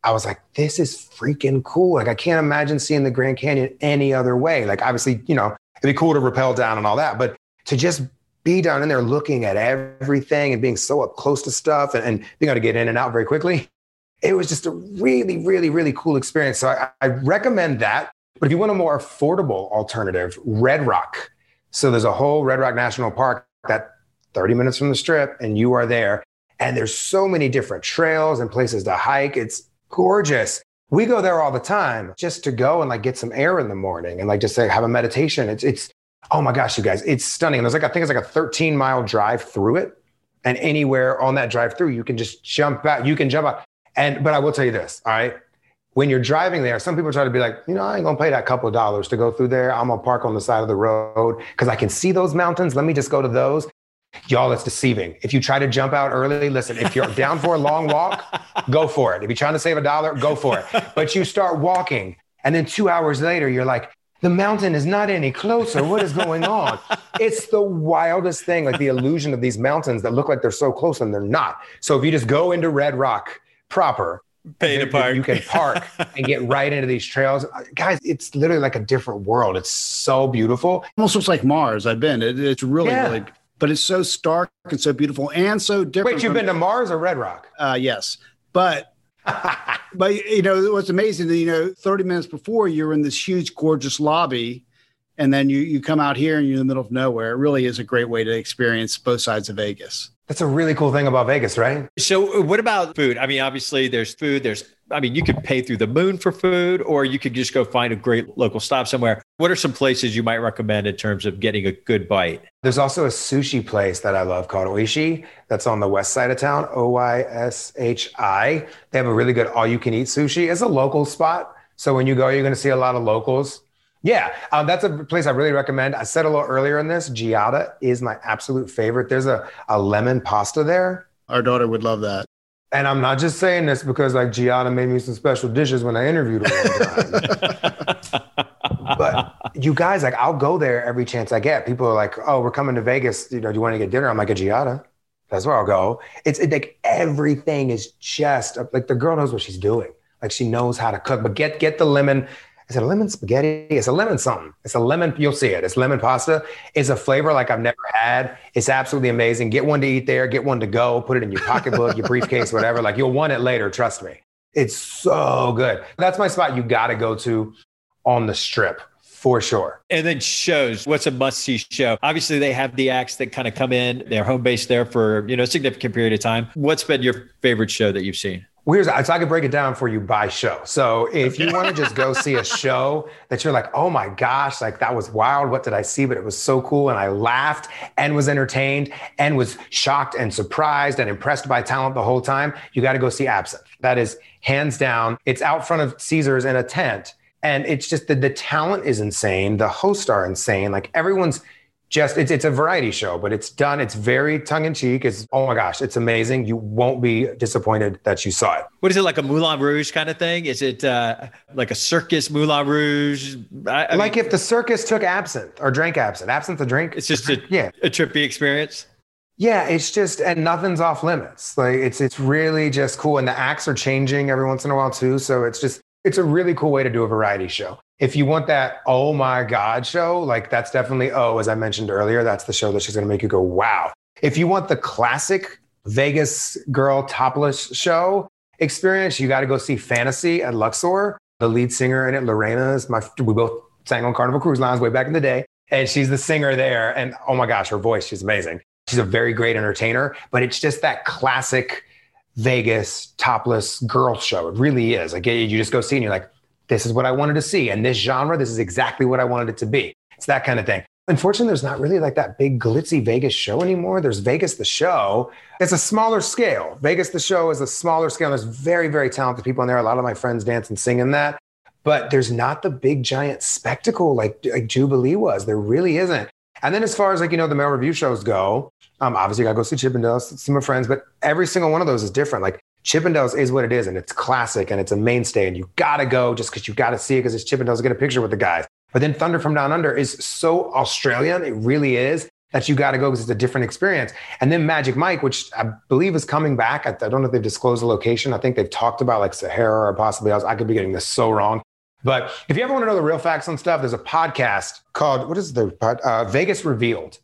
I was like, this is freaking cool. Like I can't imagine seeing the Grand Canyon any other way. Like obviously, you know, it'd be cool to rappel down and all that, but to just be down in there looking at everything and being so up close to stuff and, and being able to get in and out very quickly. It was just a really, really, really cool experience. So I, I recommend that. But if you want a more affordable alternative, Red Rock. So there's a whole Red Rock National Park that 30 minutes from the strip, and you are there. And there's so many different trails and places to hike. It's gorgeous. We go there all the time just to go and like get some air in the morning and like just say have a meditation. It's it's Oh my gosh, you guys, it's stunning. And there's like, I think it's like a 13 mile drive through it. And anywhere on that drive through, you can just jump out, you can jump out. And, but I will tell you this, all right. When you're driving there, some people try to be like, you know, I ain't gonna pay that couple of dollars to go through there. I'm gonna park on the side of the road because I can see those mountains. Let me just go to those. Y'all, it's deceiving. If you try to jump out early, listen, if you're down for a long walk, go for it. If you're trying to save a dollar, go for it. But you start walking, and then two hours later, you're like, the mountain is not any closer. What is going on? it's the wildest thing, like the illusion of these mountains that look like they're so close and they're not. So if you just go into Red Rock proper, pay to park. You can park [LAUGHS] and get right into these trails. Uh, guys, it's literally like a different world. It's so beautiful. Almost looks like Mars. I've been. It, it's really, yeah. really, but it's so stark and so beautiful and so different. Wait, you've been to Mars or Red Rock? Uh, yes. But [LAUGHS] but you know what's amazing that you know 30 minutes before you're in this huge gorgeous lobby and then you you come out here and you're in the middle of nowhere it really is a great way to experience both sides of vegas that's a really cool thing about vegas right so what about food i mean obviously there's food there's I mean, you could pay through the moon for food, or you could just go find a great local stop somewhere. What are some places you might recommend in terms of getting a good bite? There's also a sushi place that I love called Oyshi that's on the west side of town, O Y S H I. They have a really good all you can eat sushi. It's a local spot. So when you go, you're going to see a lot of locals. Yeah, um, that's a place I really recommend. I said a little earlier in this, Giada is my absolute favorite. There's a, a lemon pasta there. Our daughter would love that. And I'm not just saying this because like Giada made me some special dishes when I interviewed her. but you guys, like, I'll go there every chance I get. People are like, "Oh, we're coming to Vegas. You know, do you want to get dinner?" I'm like, "A Giada." That's where I'll go. It's it, like everything is just like the girl knows what she's doing. Like she knows how to cook. But get get the lemon is it a lemon spaghetti? It's a lemon something. It's a lemon, you'll see it. It's lemon pasta. It's a flavor like I've never had. It's absolutely amazing. Get one to eat there, get one to go, put it in your pocketbook, your briefcase, whatever. Like you'll want it later, trust me. It's so good. That's my spot you got to go to on the strip for sure. And then shows. What's a must see show? Obviously, they have the acts that kind of come in. They're home based there for you know a significant period of time. What's been your favorite show that you've seen? Here's so I can break it down for you by show. So if you want to just go see a [LAUGHS] show that you're like, oh my gosh, like that was wild. What did I see? But it was so cool. And I laughed and was entertained and was shocked and surprised and impressed by talent the whole time. You got to go see Absinthe. That is hands down. It's out front of Caesars in a tent. And it's just that the talent is insane. The hosts are insane. Like everyone's just it's it's a variety show, but it's done. It's very tongue in cheek. It's oh my gosh, it's amazing. You won't be disappointed that you saw it. What is it like a Moulin Rouge kind of thing? Is it uh, like a circus Moulin Rouge? I, I like mean, if the circus took absinthe or drank absinthe. Absinthe a drink. It's just a yeah a trippy experience. Yeah, it's just and nothing's off limits. Like it's it's really just cool, and the acts are changing every once in a while too. So it's just it's a really cool way to do a variety show if you want that oh my god show like that's definitely oh as i mentioned earlier that's the show that's just going to make you go wow if you want the classic vegas girl topless show experience you got to go see fantasy at luxor the lead singer in it lorena is my we both sang on carnival cruise lines way back in the day and she's the singer there and oh my gosh her voice she's amazing She's a very great entertainer, but it's just that classic Vegas topless girl show. It really is. Like you just go see and you're like, this is what I wanted to see. And this genre, this is exactly what I wanted it to be. It's that kind of thing. Unfortunately, there's not really like that big glitzy Vegas show anymore. There's Vegas the show. It's a smaller scale. Vegas the show is a smaller scale. There's very, very talented people in there. A lot of my friends dance and sing in that. But there's not the big giant spectacle like, like Jubilee was. There really isn't. And then as far as like, you know, the male review shows go, um, obviously I go see Chippendales, see my friends, but every single one of those is different. Like Chippendales is what it is, and it's classic and it's a mainstay, and you gotta go just because you gotta see it because it's Chippendales. Get a picture with the guys. But then Thunder from Down Under is so Australian, it really is that you got to go because it's a different experience. And then Magic Mike, which I believe is coming back. I, don't know if they've disclosed the location. I think they've talked about like Sahara or possibly else. I could be getting this so wrong. But if you ever want to know the real facts on stuff, there's a podcast called what is the? Uh, Vegas Revealed.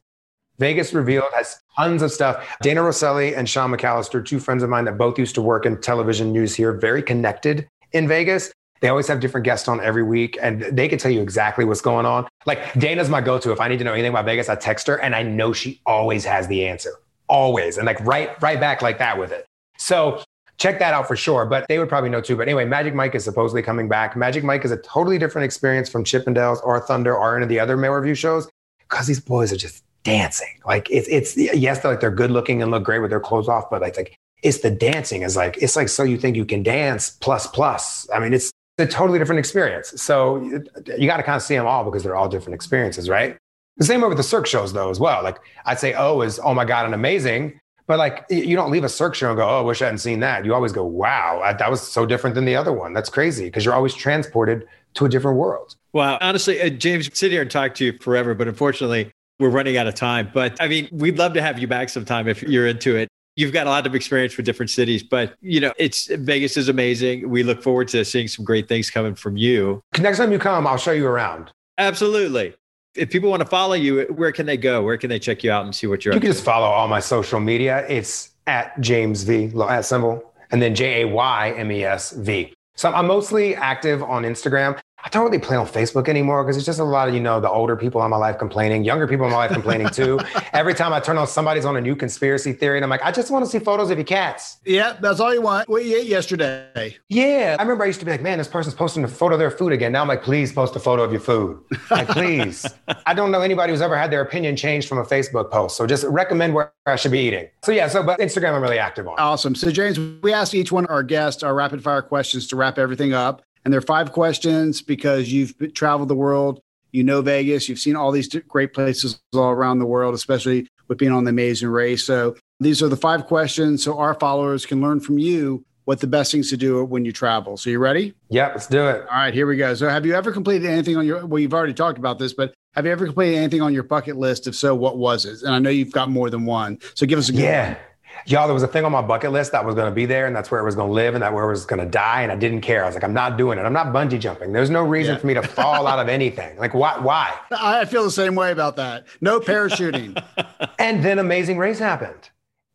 Vegas Revealed has tons of stuff. Dana Rosselli and Sean McAllister, two friends of mine that both used to work in television news here, very connected in Vegas. They always have different guests on every week and they can tell you exactly what's going on. Like Dana's my go-to. If I need to know anything about Vegas, I text her and I know she always has the answer. Always. And like right, right back like that with it. So check that out for sure. But they would probably know too. But anyway, Magic Mike is supposedly coming back. Magic Mike is a totally different experience from Chippendales or Thunder or any of the other male review shows because these boys are just dancing. Like it's it's yes, they're like they're good looking and look great with their clothes off, but like, like it's the dancing is like it's like so you think you can dance plus plus. I mean, it's a totally different experience. So you got to kind of see them all because they're all different experiences, right? The same way with the Cirque shows though as well. Like I'd say, oh, is oh my god, and amazing. But like you don't leave a Cirque show and go, oh, I wish I hadn't seen that. You always go, wow, that was so different than the other one. That's crazy because you're always transported to a different world. Wow. Honestly, uh, Jaymes, sit here and talk to you forever, but unfortunately, we're running out of time. But I mean, we'd love to have you back sometime if you're into it. You've got a lot of experience with different cities, but you know, it's Vegas is amazing. We look forward to seeing some great things coming from you. Next time you come, I'll show you around. Absolutely. If people want to follow you, where can they go? Where can they check you out and see what you're You can to? just follow all my social media. It's at Jaymes V, at symbol, and then J A Y M E S V. So I'm mostly active on Instagram. I don't really play on Facebook anymore because it's just a lot of, you know, the older people in my life complaining, younger people in my life complaining too. [LAUGHS] Every time I turn on somebody's on a new conspiracy theory, and I'm like, I just want to see photos of your cats. Yeah, that's all you want. What you ate yesterday? Yeah. I remember I used to be like, man, this person's posting a photo of their food again. Now I'm like, please post a photo of your food. Like, [LAUGHS] please. I don't know anybody who's ever had their opinion changed from a Facebook post. So just recommend where I should be eating. So yeah, so but Instagram I'm really active on. Awesome. So Jaymes, we asked each one of our guests our rapid fire questions to wrap everything up. And there are five questions because you've traveled the world, you know Vegas, you've seen all these great places all around the world, especially with being on the Amazing Race. So these are the five questions so our followers can learn from you what the best things to do when you travel. So you ready? Yeah, let's do it. All right, here we go. So have you ever completed anything on your well, you've already talked about this, but have you ever completed anything on your bucket list? If so, what was it? And I know you've got more than one. So give us a yeah. One y'all, there was a thing on my bucket list that was going to be there and that's where it was going to live and that where it was going to die. And I didn't care. I was like, I'm not doing it. I'm not bungee jumping. There's no reason yeah. for me to fall out of [LAUGHS] anything. Like, why? Why? I feel the same way about that. No parachuting. [LAUGHS] and then Amazing Race happened.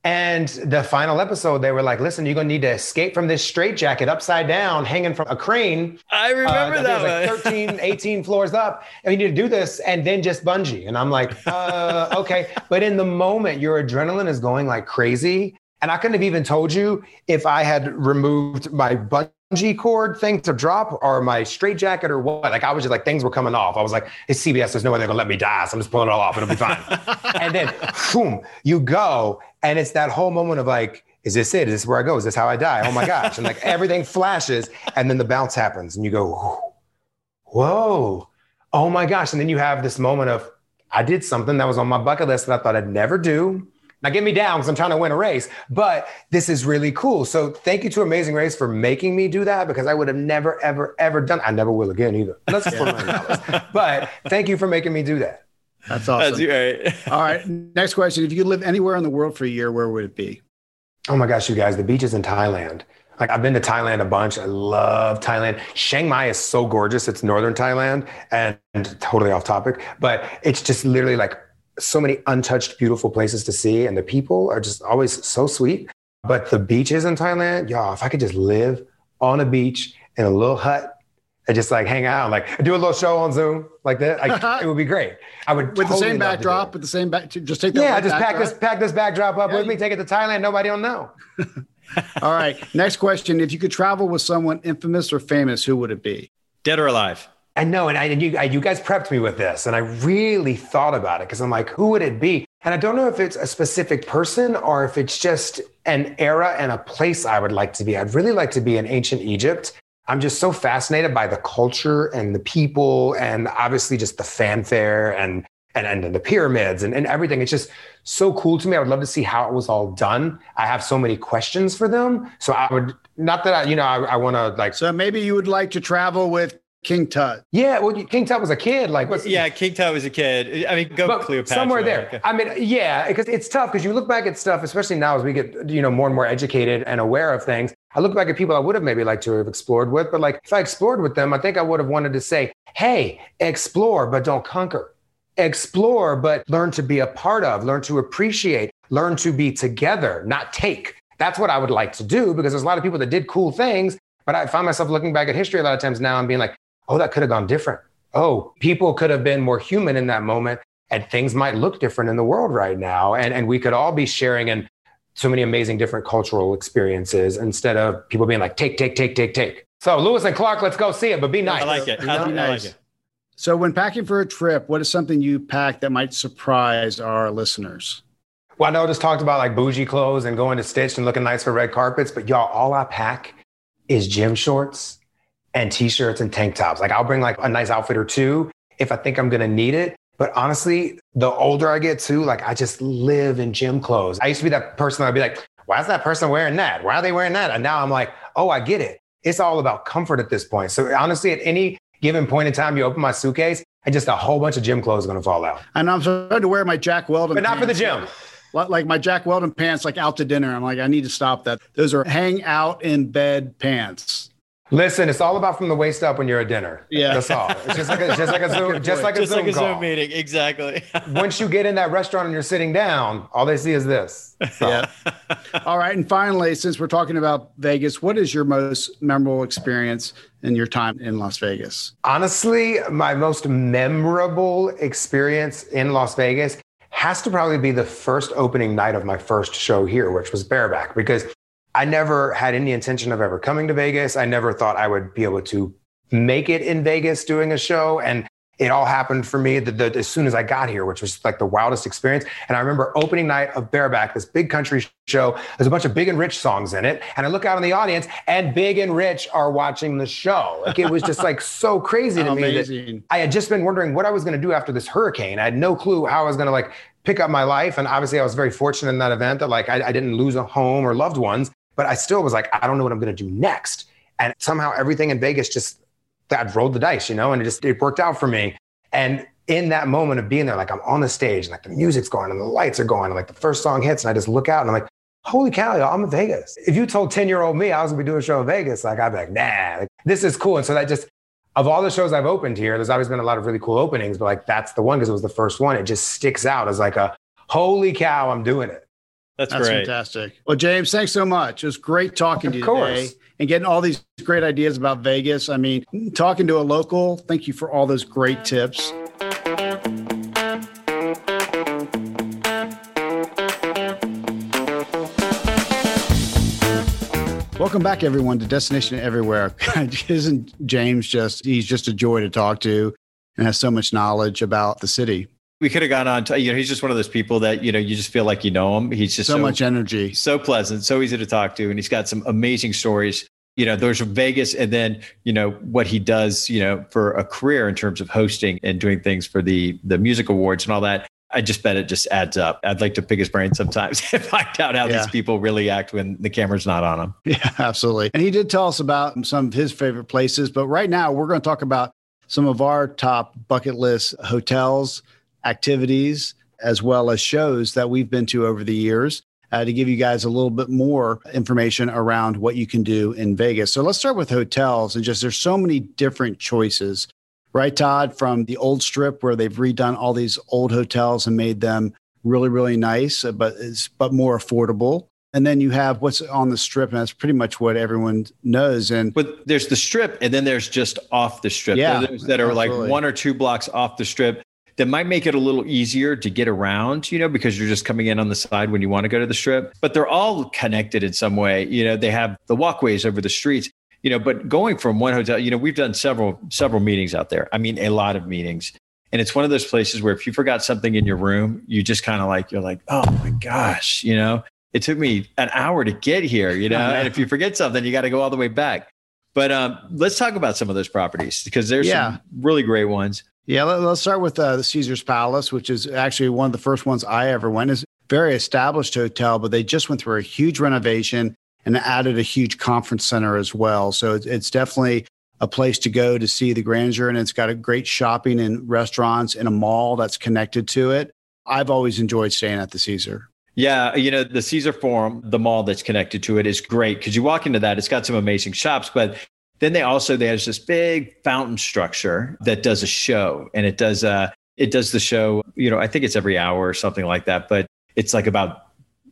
And the final episode, they were like, listen, you're going to need to escape from this straitjacket upside down, hanging from a crane. I remember uh, that. Was like 13, [LAUGHS] 18 floors up. And you need to do this and then just bungee. And I'm like, uh, okay. But in the moment, your adrenaline is going like crazy. And I couldn't have even told you if I had removed my bungee cord thing to drop or my straitjacket or what. Like I was just like, things were coming off. I was like, it's CBS. There's no way they're to let me die. So I'm just pulling it all off. It'll be fine. [LAUGHS] and then, boom, you go and it's that whole moment of like, is this it? Is this where I go? Is this how I die? Oh my gosh. And like [LAUGHS] everything flashes and then the bounce happens and you go, whoa, oh my gosh. And then you have this moment of, I did something that was on my bucket list that I thought I'd never do. Now get me down because I'm trying to win a race, but this is really cool. So thank you to Amazing Race for making me do that because I would have never, ever, ever done. I never will again either. That's yeah. [LAUGHS] But thank you for making me do that. That's awesome. That's [LAUGHS] right. All right. Next question. If you could live anywhere in the world for a year, where would it be? Oh my gosh, you guys, the beaches in Thailand. Like I've been to Thailand a bunch. I love Thailand. Chiang Mai is so gorgeous. It's northern Thailand and, and totally off topic, but it's just literally like so many untouched, beautiful places to see. And the people are just always so sweet. But the beaches in Thailand, y'all, if I could just live on a beach in a little hut and just like hang out, like do a little show on Zoom like that. Like, [LAUGHS] it would be great. I would with totally the same love to do backdrop, with the same back. Just take that. Yeah, white just pack this pack this backdrop up Yeah, with me, take it to Thailand. Nobody will know. [LAUGHS] All right. Next question: If you could travel with someone infamous or famous, who would it be? Dead or alive? I know, and, I, and you, I, you guys prepped me with this, and I really thought about it because I'm like, who would it be? And I don't know if it's a specific person or if it's just an era and a place I would like to be. I'd really like to be in ancient Egypt. I'm just so fascinated by the culture and the people, and obviously just the fanfare and and, and the pyramids and, and everything. It's just so cool to me. I would love to see how it was all done. I have so many questions for them. So I would not that I, you know, I, I want to like So maybe you would like to travel with King Tut. yeah. Well, King Tut was a kid. Like what's Yeah, King Tut was a kid. I mean, go but Cleopatra. somewhere like, there. I mean, yeah, because it's tough because you look back at stuff, especially now as we get you know more and more educated and aware of things. I look back at people I would have maybe liked to have explored with, but like if I explored with them, I think I would have wanted to say, "Hey, explore, but don't conquer. Explore, but learn to be a part of. Learn to appreciate. Learn to be together, not take." That's what I would like to do because there's a lot of people that did cool things, but I find myself looking back at history a lot of times now and being like, "Oh, that could have gone different." oh, people could have been more human in that moment and things might look different in the world right now. And, and we could all be sharing in so many amazing different cultural experiences instead of people being like, take, take, take, take, take. So Lewis and Clark, let's go see it, but be nice. I like it. I, I Nice. like it. So when packing for a trip, what is something you pack that might surprise our listeners? Well, I know I just talked about like bougie clothes and going to Stitch and looking nice for red carpets, but y'all, all I pack is gym shorts and t-shirts and tank tops. Like I'll bring like a nice outfit or two if I think I'm gonna need it. But honestly, the older I get too, like I just live in gym clothes. I used to be that person I'd be like, why is that person wearing that? Why are they wearing that? And now I'm like, oh, I get it. It's all about comfort at this point. So honestly, at any given point in time, you open my suitcase and just a whole bunch of gym clothes are gonna fall out. And I'm starting to wear my Jack Weldon, But not for the gym. Like my Jack Weldon pants, like out to dinner. I'm like, I need to stop that. Those are hang out in bed pants. Listen, it's all about from the waist up when you're at dinner. Yeah. That's all. It's just like a, just like a [LAUGHS] Zoom, just like a Just Zoom like a call. Zoom meeting. Exactly. [LAUGHS] Once you get in that restaurant and you're sitting down, all they see is this. [LAUGHS] So, Yeah. All right. And finally, since we're talking about Vegas, what is your most memorable experience in your time in Las Vegas? Honestly, my most memorable experience in Las Vegas has to probably be the first opening night of my first show here, which was Bareback, because I never had any intention of ever coming to Vegas. I never thought I would be able to make it in Vegas doing a show. And it all happened for me the, the, as soon as I got here, which was like the wildest experience. And I remember opening night of Bareback, this big country show. There's a bunch of Big and Rich songs in it. And I look out in the audience, and Big and Rich are watching the show. Like it was just like so crazy to me. that- I had just been wondering what I was going to do after this hurricane. I had no clue how I was going to like pick up my life. And obviously, I was very fortunate in that event that like I, I didn't lose a home or loved ones, but I still was like, I don't know what I'm going to do next. And somehow everything in Vegas just, I rolled the dice, you know, and it just, it worked out for me. And in that moment of being there, like I'm on the stage and like the music's going and the lights are going and like the first song hits and I just look out and I'm like, holy cow, y'all, I'm in Vegas. If you told 10 year old me I was gonna be doing a show in Vegas, like I'd be like, nah, like, this is cool. And so that just, of all the shows I've opened here, there's always been a lot of really cool openings, but like that's the one because it was the first one. It just sticks out as like a holy cow, I'm doing it. That's, That's great. fantastic. Well, Jaymes, thanks so much. It was great talking to you course. today and getting all these great ideas about Vegas. I mean, talking to a local, thank you for all those great tips. Welcome back, everyone, to Destination Everywhere. [LAUGHS] Isn't Jaymes just, he's just a joy to talk to and has so much knowledge about the city. We could have gone on to, you know, he's just one of those people that, you know, you just feel like you know him. He's just So, so, much energy. so pleasant, so easy to talk to. And he's got some amazing stories. You know, there's Vegas and then, you know, what he does, you know, for a career in terms of hosting and doing things for the the music awards and all that. I just bet it just adds up. I'd like to pick his brain sometimes [LAUGHS] and find out how Yeah. these people really act when the camera's not on them. [LAUGHS] Yeah, absolutely. And he did tell us about some of his favorite places. But right now, we're going to talk about some of our top bucket list hotels, activities, as well as shows that we've been to over the years uh, to give you guys a little bit more information around what you can do in Vegas. So let's start with hotels and just there's so many different choices. Right, Todd, from the old strip where they've redone all these old hotels and made them really, really nice, uh, but it's but more affordable And then you have what's on the strip, and that's pretty much what everyone knows. And but there's the strip, and then there's just off the strip. Yeah, that are absolutely. like one or two blocks off the strip that might make it a little easier to get around, you know, because you're just coming in on the side when you want to go to the strip. But they're all connected in some way. You know, they have the walkways over the streets. You know, but going from one hotel, you know, we've done several several meetings out there. I mean, a lot of meetings. And it's one of those places where if you forgot something in your room, you just kind of like, you're like, oh my gosh, you know, it took me an hour to get here, you know, and if you forget something, you got to go all the way back. But um, let's talk about some of those properties because there's Yeah. some really great ones. Yeah, let, us start with uh, the Caesar's Palace, which is actually one of the first ones I ever went. It's very established hotel, but they just went through a huge renovation and added a huge conference center as well. So it's, it's definitely a place to go to see the grandeur, and it's got a great shopping and restaurants and a mall that's connected to it. I've always enjoyed staying at the Caesar. Yeah, you know, the Caesar Forum, the mall that's connected to it is great because you walk into that, it's got some amazing shops, but then they also there's this big fountain structure that does a show and it does uh it does the show, you know, I think it's every hour or something like that, but it's like about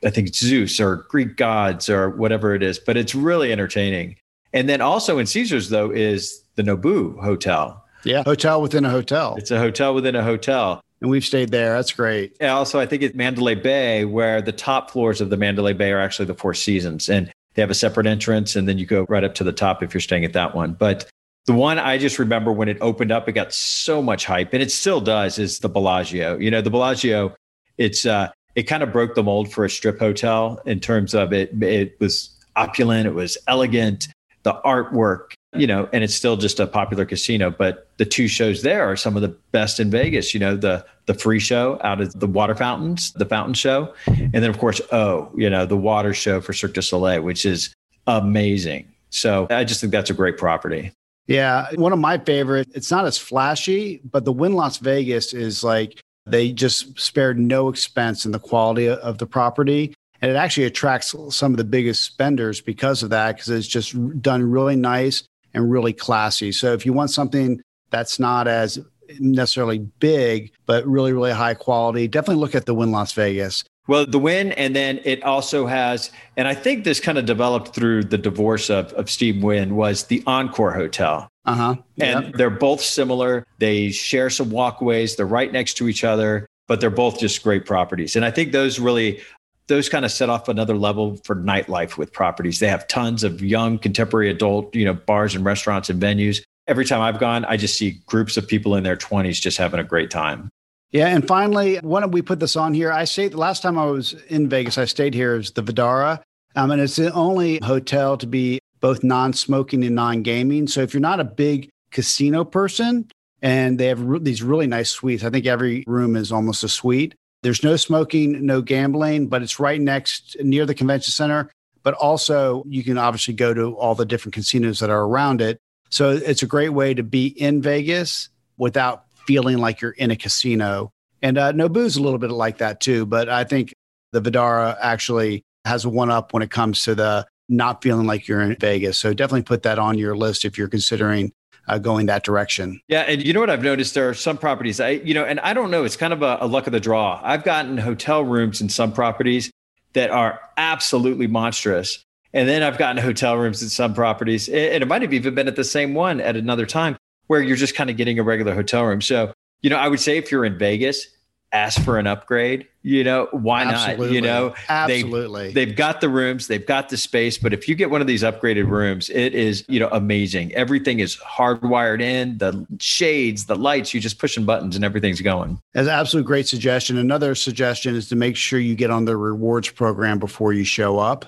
I think it's Zeus or Greek gods or whatever it is, but it's really entertaining. And then also in Caesars though is the Nobu Hotel. Yeah, hotel within a hotel, It's a hotel within a hotel. and we've stayed there. That's great. And also, I think it's Mandalay Bay, where the top floors of the Mandalay Bay are actually the Four Seasons, and they have a separate entrance, and then you go right up to the top if you're staying at that one. But the one I just remember when it opened up, it got so much hype, and it still does. Is the Bellagio? You know, the Bellagio, it's uh, it kind of broke the mold for a strip hotel in terms of it. It was opulent, it was elegant, the artwork, you know, and it's still just a popular casino. But the two shows there are some of the best in Vegas. You know, the the free show out of the water fountains, the fountain show, and then of course, oh, you know, the water show for Cirque du Soleil, which is amazing. So I just think that's a great property. Yeah, one of my favorite. It's not as flashy, but the Wynn Las Vegas is like they just spared no expense in the quality of the property. And it actually attracts some of the biggest spenders because of that, because it's just done really nice and really classy. So if you want something that's not as necessarily big, but really, really high quality, definitely look at the Wynn Las Vegas. Well, the Wynn, and then it also has, and I think this kind of developed through the divorce of, of Steve Wynn, was the Encore Hotel. Uh huh. And they're both similar. They share some walkways, they're right next to each other, but they're both just great properties. And I think those really, those kind of set off another level for nightlife with properties. They have tons of young contemporary adult, you know, bars and restaurants and venues. Every time I've gone, I just see groups of people in their 20s just having a great time. Yeah, and finally, why don't we put this on here? I stayed the last time I was in Vegas. I stayed here is the Vdara, um, and it's the only hotel to be both non-smoking and non-gaming. So if you're not a big casino person, and they have re- these really nice suites, I think every room is almost a suite. There's no smoking, no gambling, but it's right next near the convention center. But also, you can obviously go to all the different casinos that are around it. So it's a great way to be in Vegas without feeling like you're in a casino. And uh, Nobu's a little bit like that too. But I think the Vdara actually has a one up when it comes to the not feeling like you're in Vegas. So definitely put that on your list if you're considering uh, going that direction. Yeah, and you know what I've noticed? There are some properties I, you know, and I don't know. It's kind of a, a luck of the draw. I've gotten hotel rooms in some properties that are absolutely monstrous, and then I've gotten hotel rooms in some properties, and it might have even been at the same one at another time where you're just kind of getting a regular hotel room. So, you know, I would say if you're in Vegas, ask for an upgrade. You know, why Absolutely. not? You know, Absolutely. They've got the rooms, they've got the space, but if you get one of these upgraded rooms, it is, you know, amazing. Everything is hardwired in, the shades, the lights, you're just pushing buttons and everything's going. That's an absolute great suggestion. Another suggestion is to make sure you get on the rewards program before you show up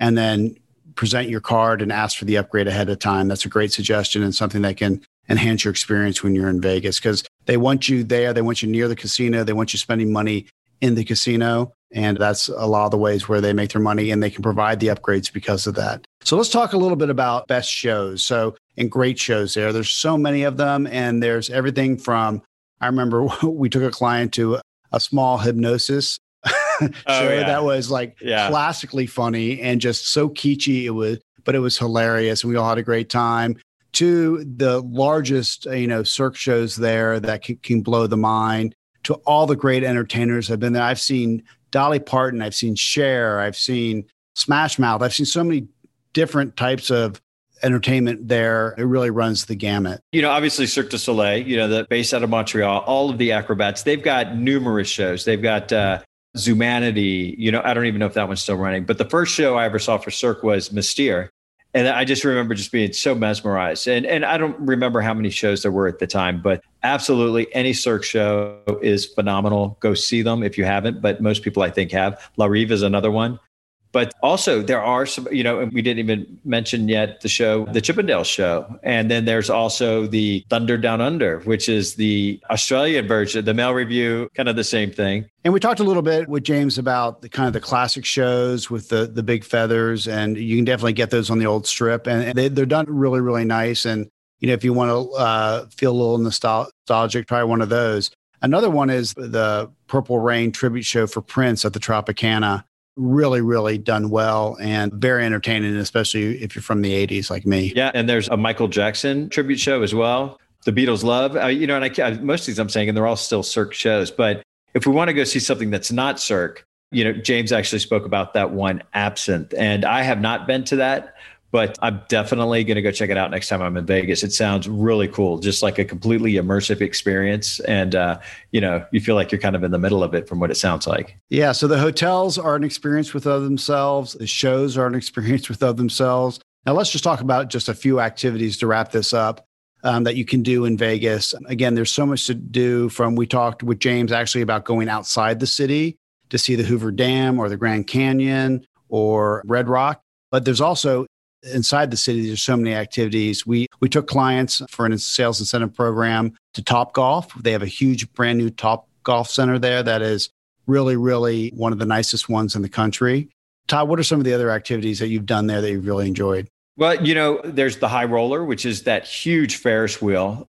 and then present your card and ask for the upgrade ahead of time. That's a great suggestion and something that can enhance your experience when you're in Vegas because they want you there. They want you near the casino. They want you spending money in the casino. And that's a lot of the ways where they make their money and they can provide the upgrades because of that. So let's talk a little bit about best shows. So, and great shows there. There's so many of them. And there's everything from, I remember [LAUGHS] we took a client to a small hypnosis [LAUGHS] oh, show yeah. that was like Yeah. classically funny and just so kitschy. It was, but it was hilarious. And we all had a great time. To the largest, you know, cirque shows there that can, can blow the mind. To all the great entertainers have been there. I've seen Dolly Parton. I've seen Cher. I've seen Smash Mouth. I've seen so many different types of entertainment there. It really runs the gamut. You know, obviously Cirque du Soleil, you know, the based out of Montreal, all of the acrobats, they've got numerous shows. They've got uh Zumanity, you know, I don't even know if that one's still running, but the first show I ever saw for Cirque was Mystere. And I just remember just being so mesmerized. And and I don't remember how many shows there were at the time, but absolutely any Cirque show is phenomenal. Go see them if you haven't, but most people I think have. Le Rêve is another one. But also, there are some, you know, we didn't even mention yet the show, the Chippendale show. And then there's also the Thunder Down Under, which is the Australian version, the Male Review, kind of the same thing. And we talked a little bit with Jaymes about the kind of the classic shows with the the big feathers, and you can definitely get those on the old strip, and they, they're done really, really nice. And you know, if you want to uh, feel a little nostalgic, try one of those. Another one is the Purple Rain tribute show for Prince at the Tropicana really, really done well and very entertaining, especially if you're from the 80s like me. Yeah. And there's a Michael Jackson tribute show as well. The Beatles love, uh, you know, and I, most of these I'm saying, and they're all still Cirque shows. But if we want to go see something that's not Cirque, you know, Jaymes actually spoke about that one Absinthe. And I have not been to that but I'm definitely going to go check it out next time I'm in Vegas. It sounds really cool, just like a completely immersive experience. And, uh, you know, you feel like you're kind of in the middle of it from what it sounds like. Yeah. So the hotels are an experience with of themselves, the shows are an [LAUGHS] experience with of themselves. Now, let's just talk about just a few activities to wrap this up. Um, that you can do in Vegas. Again, there's so much to do. From we talked with Jaymes actually about going outside the city to see the Hoover Dam or the Grand Canyon or Red Rock. But there's also inside the city, there's so many activities. We we took clients for a sales incentive program to Top Golf. They have a huge brand new Top Golf center there that is really, really one of the nicest ones in the country. Todd, what are some of the other activities that you've done there that you've really enjoyed? Well, you know, there's the high roller, which is that huge Ferris wheel.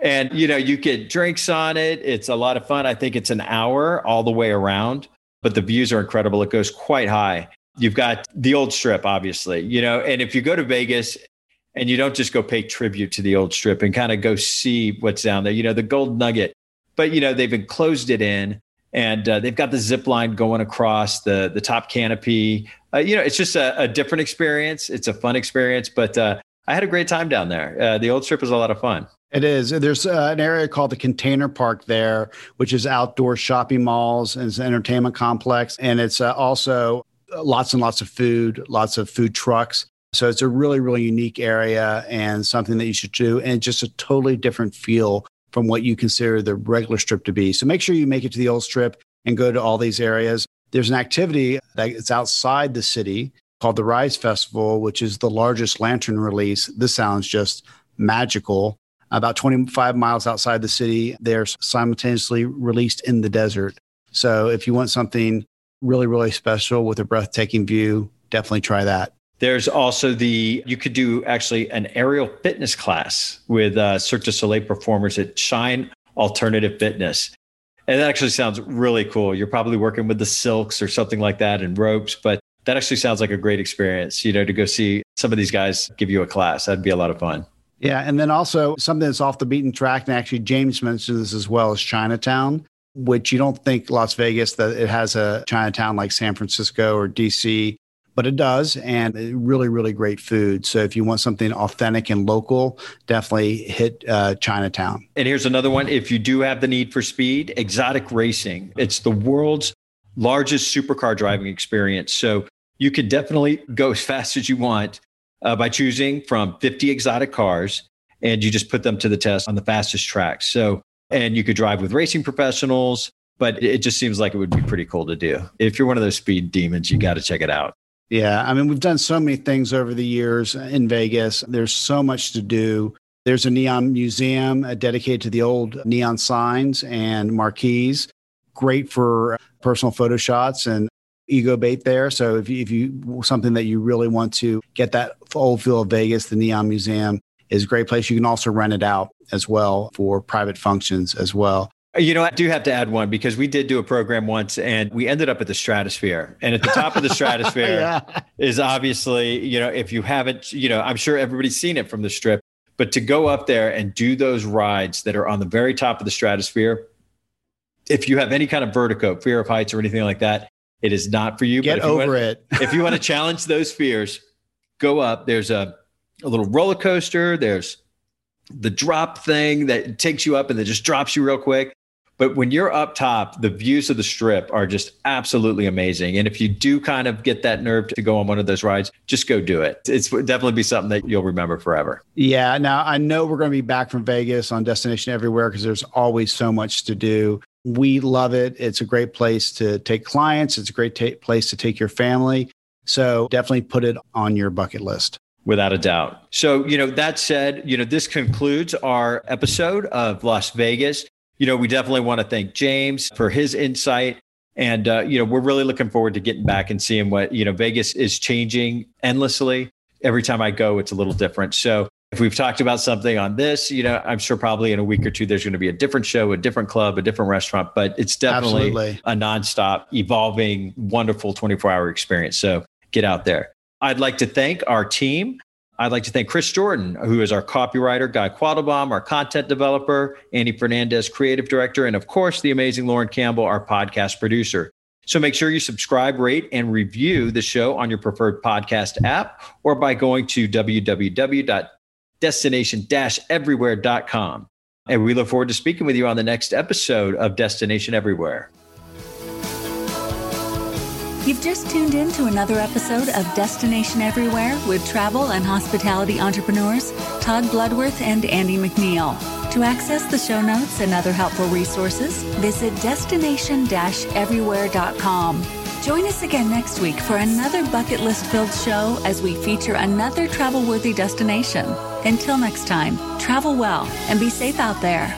And, you know, you get drinks on it. It's a lot of fun. I think it's an hour all the way around, but the views are incredible. It goes quite high. You've got the old strip, obviously, you know, and if you go to Vegas and you don't just go pay tribute to the old strip and kind of go see what's down there, you know, the gold nugget, but, you know, they've enclosed it in and uh, they've got the zip line going across the, the top canopy. Uh, you know, it's just a, a, different experience. It's a fun experience, but uh, I had a great time down there. Uh, the old strip is a lot of fun. It is. There's uh, an area called the Container Park there, which is outdoor shopping malls and it's an entertainment complex. And it's uh, also lots and lots of food, lots of food trucks. So it's a really, really unique area and something that you should do, and just a totally different feel from what you consider the regular strip to be. So make sure you make it to the old strip and go to all these areas. There's an activity that's outside the city called the Rise Festival, which is the largest lantern release. This sounds just magical. About 25 miles outside the city, they're simultaneously released in the desert. So if you want something really, really special with a breathtaking view. Definitely try that. There's also the, you could do actually an aerial fitness class with uh, Cirque du Soleil performers at Shine Alternative Fitness. And that actually sounds really cool. You're probably working with the silks or something like that and ropes, but that actually sounds like a great experience, you know, to go see some of these guys give you a class. That'd be a lot of fun. Yeah. And then also something that's off the beaten track. And actually, Jaymes mentioned this as well as Chinatown which you don't think Las Vegas that it has a Chinatown like San Francisco or DC, but it does. And really, really great food. So if you want something authentic and local, definitely hit uh, Chinatown. And here's another one. If you do have the need for speed, exotic racing. It's the world's largest supercar driving experience. So you can definitely go as fast as you want uh, by choosing from 50 exotic cars and you just put them to the test on the fastest tracks. So and you could drive with racing professionals, but it just seems like it would be pretty cool to do. If you're one of those speed demons, you got to check it out. Yeah. I mean, we've done so many things over the years in Vegas. There's so much to do. There's a neon museum uh, dedicated to the old neon signs and marquees. Great for personal photo shots and ego bait there. So if you, if you something that you really want to get that old feel of Vegas, the Neon Museum is a great place. You can also rent it out as well for private functions as well. You know, I do have to add one because we did do a program once and we ended up at the stratosphere. And at the top of the [LAUGHS] stratosphere yeah. is obviously, you know, if you haven't, you know, I'm sure everybody's seen it from the strip, but to go up there and do those rides that are on the very top of the stratosphere, if you have any kind of vertigo, fear of heights or anything like that, It is not for you. Get over want, it. if you want to [LAUGHS] challenge those fears, go up. There's a, a little roller coaster. There's the drop thing that takes you up and then just drops you real quick. But when you're up top, the views of the strip are just absolutely amazing. And if you do kind of get that nerve to go on one of those rides, just go do it. It's definitely be something that you'll remember forever. Yeah. Now, I know we're going to be back from Vegas on Destination Everywhere because there's always so much to do. We love it. It's a great place to take clients, it's a great place to take your family. So definitely put it on your bucket list. Without a doubt. So, you know, that said, you know, this concludes our episode of Las Vegas you know, we definitely want to thank Jaymes for his insight. And, uh, you know, we're really looking forward to getting back and seeing what, you know, Vegas is changing endlessly. Every time I go, it's a little different. So if we've talked about something on this, you know, I'm sure probably in a week or two, there's going to be a different show, a different club, a different restaurant, but it's definitely Absolutely. a nonstop, evolving, wonderful 24 hour experience. So get out there. I'd like to thank our team. I'd like to thank Chris Jordan, who is our copywriter, Guy Quattlebaum, our content developer, Andy Fernandez, creative director, and of course, the amazing Lauren Campbell, our podcast producer. So make sure you subscribe, rate, and review the show on your preferred podcast app or by going to www.destination-everywhere.com. And we look forward to speaking with you on the next episode of Destination Everywhere. You've just tuned in to another episode of Destination Everywhere with travel and hospitality entrepreneurs Todd Bloodworth and Andy McNeil. To access the show notes and other helpful resources, visit destination everywhere.com. Join us again next week for another bucket list filled show as we feature another travel worthy destination. Until next time, travel well and be safe out there.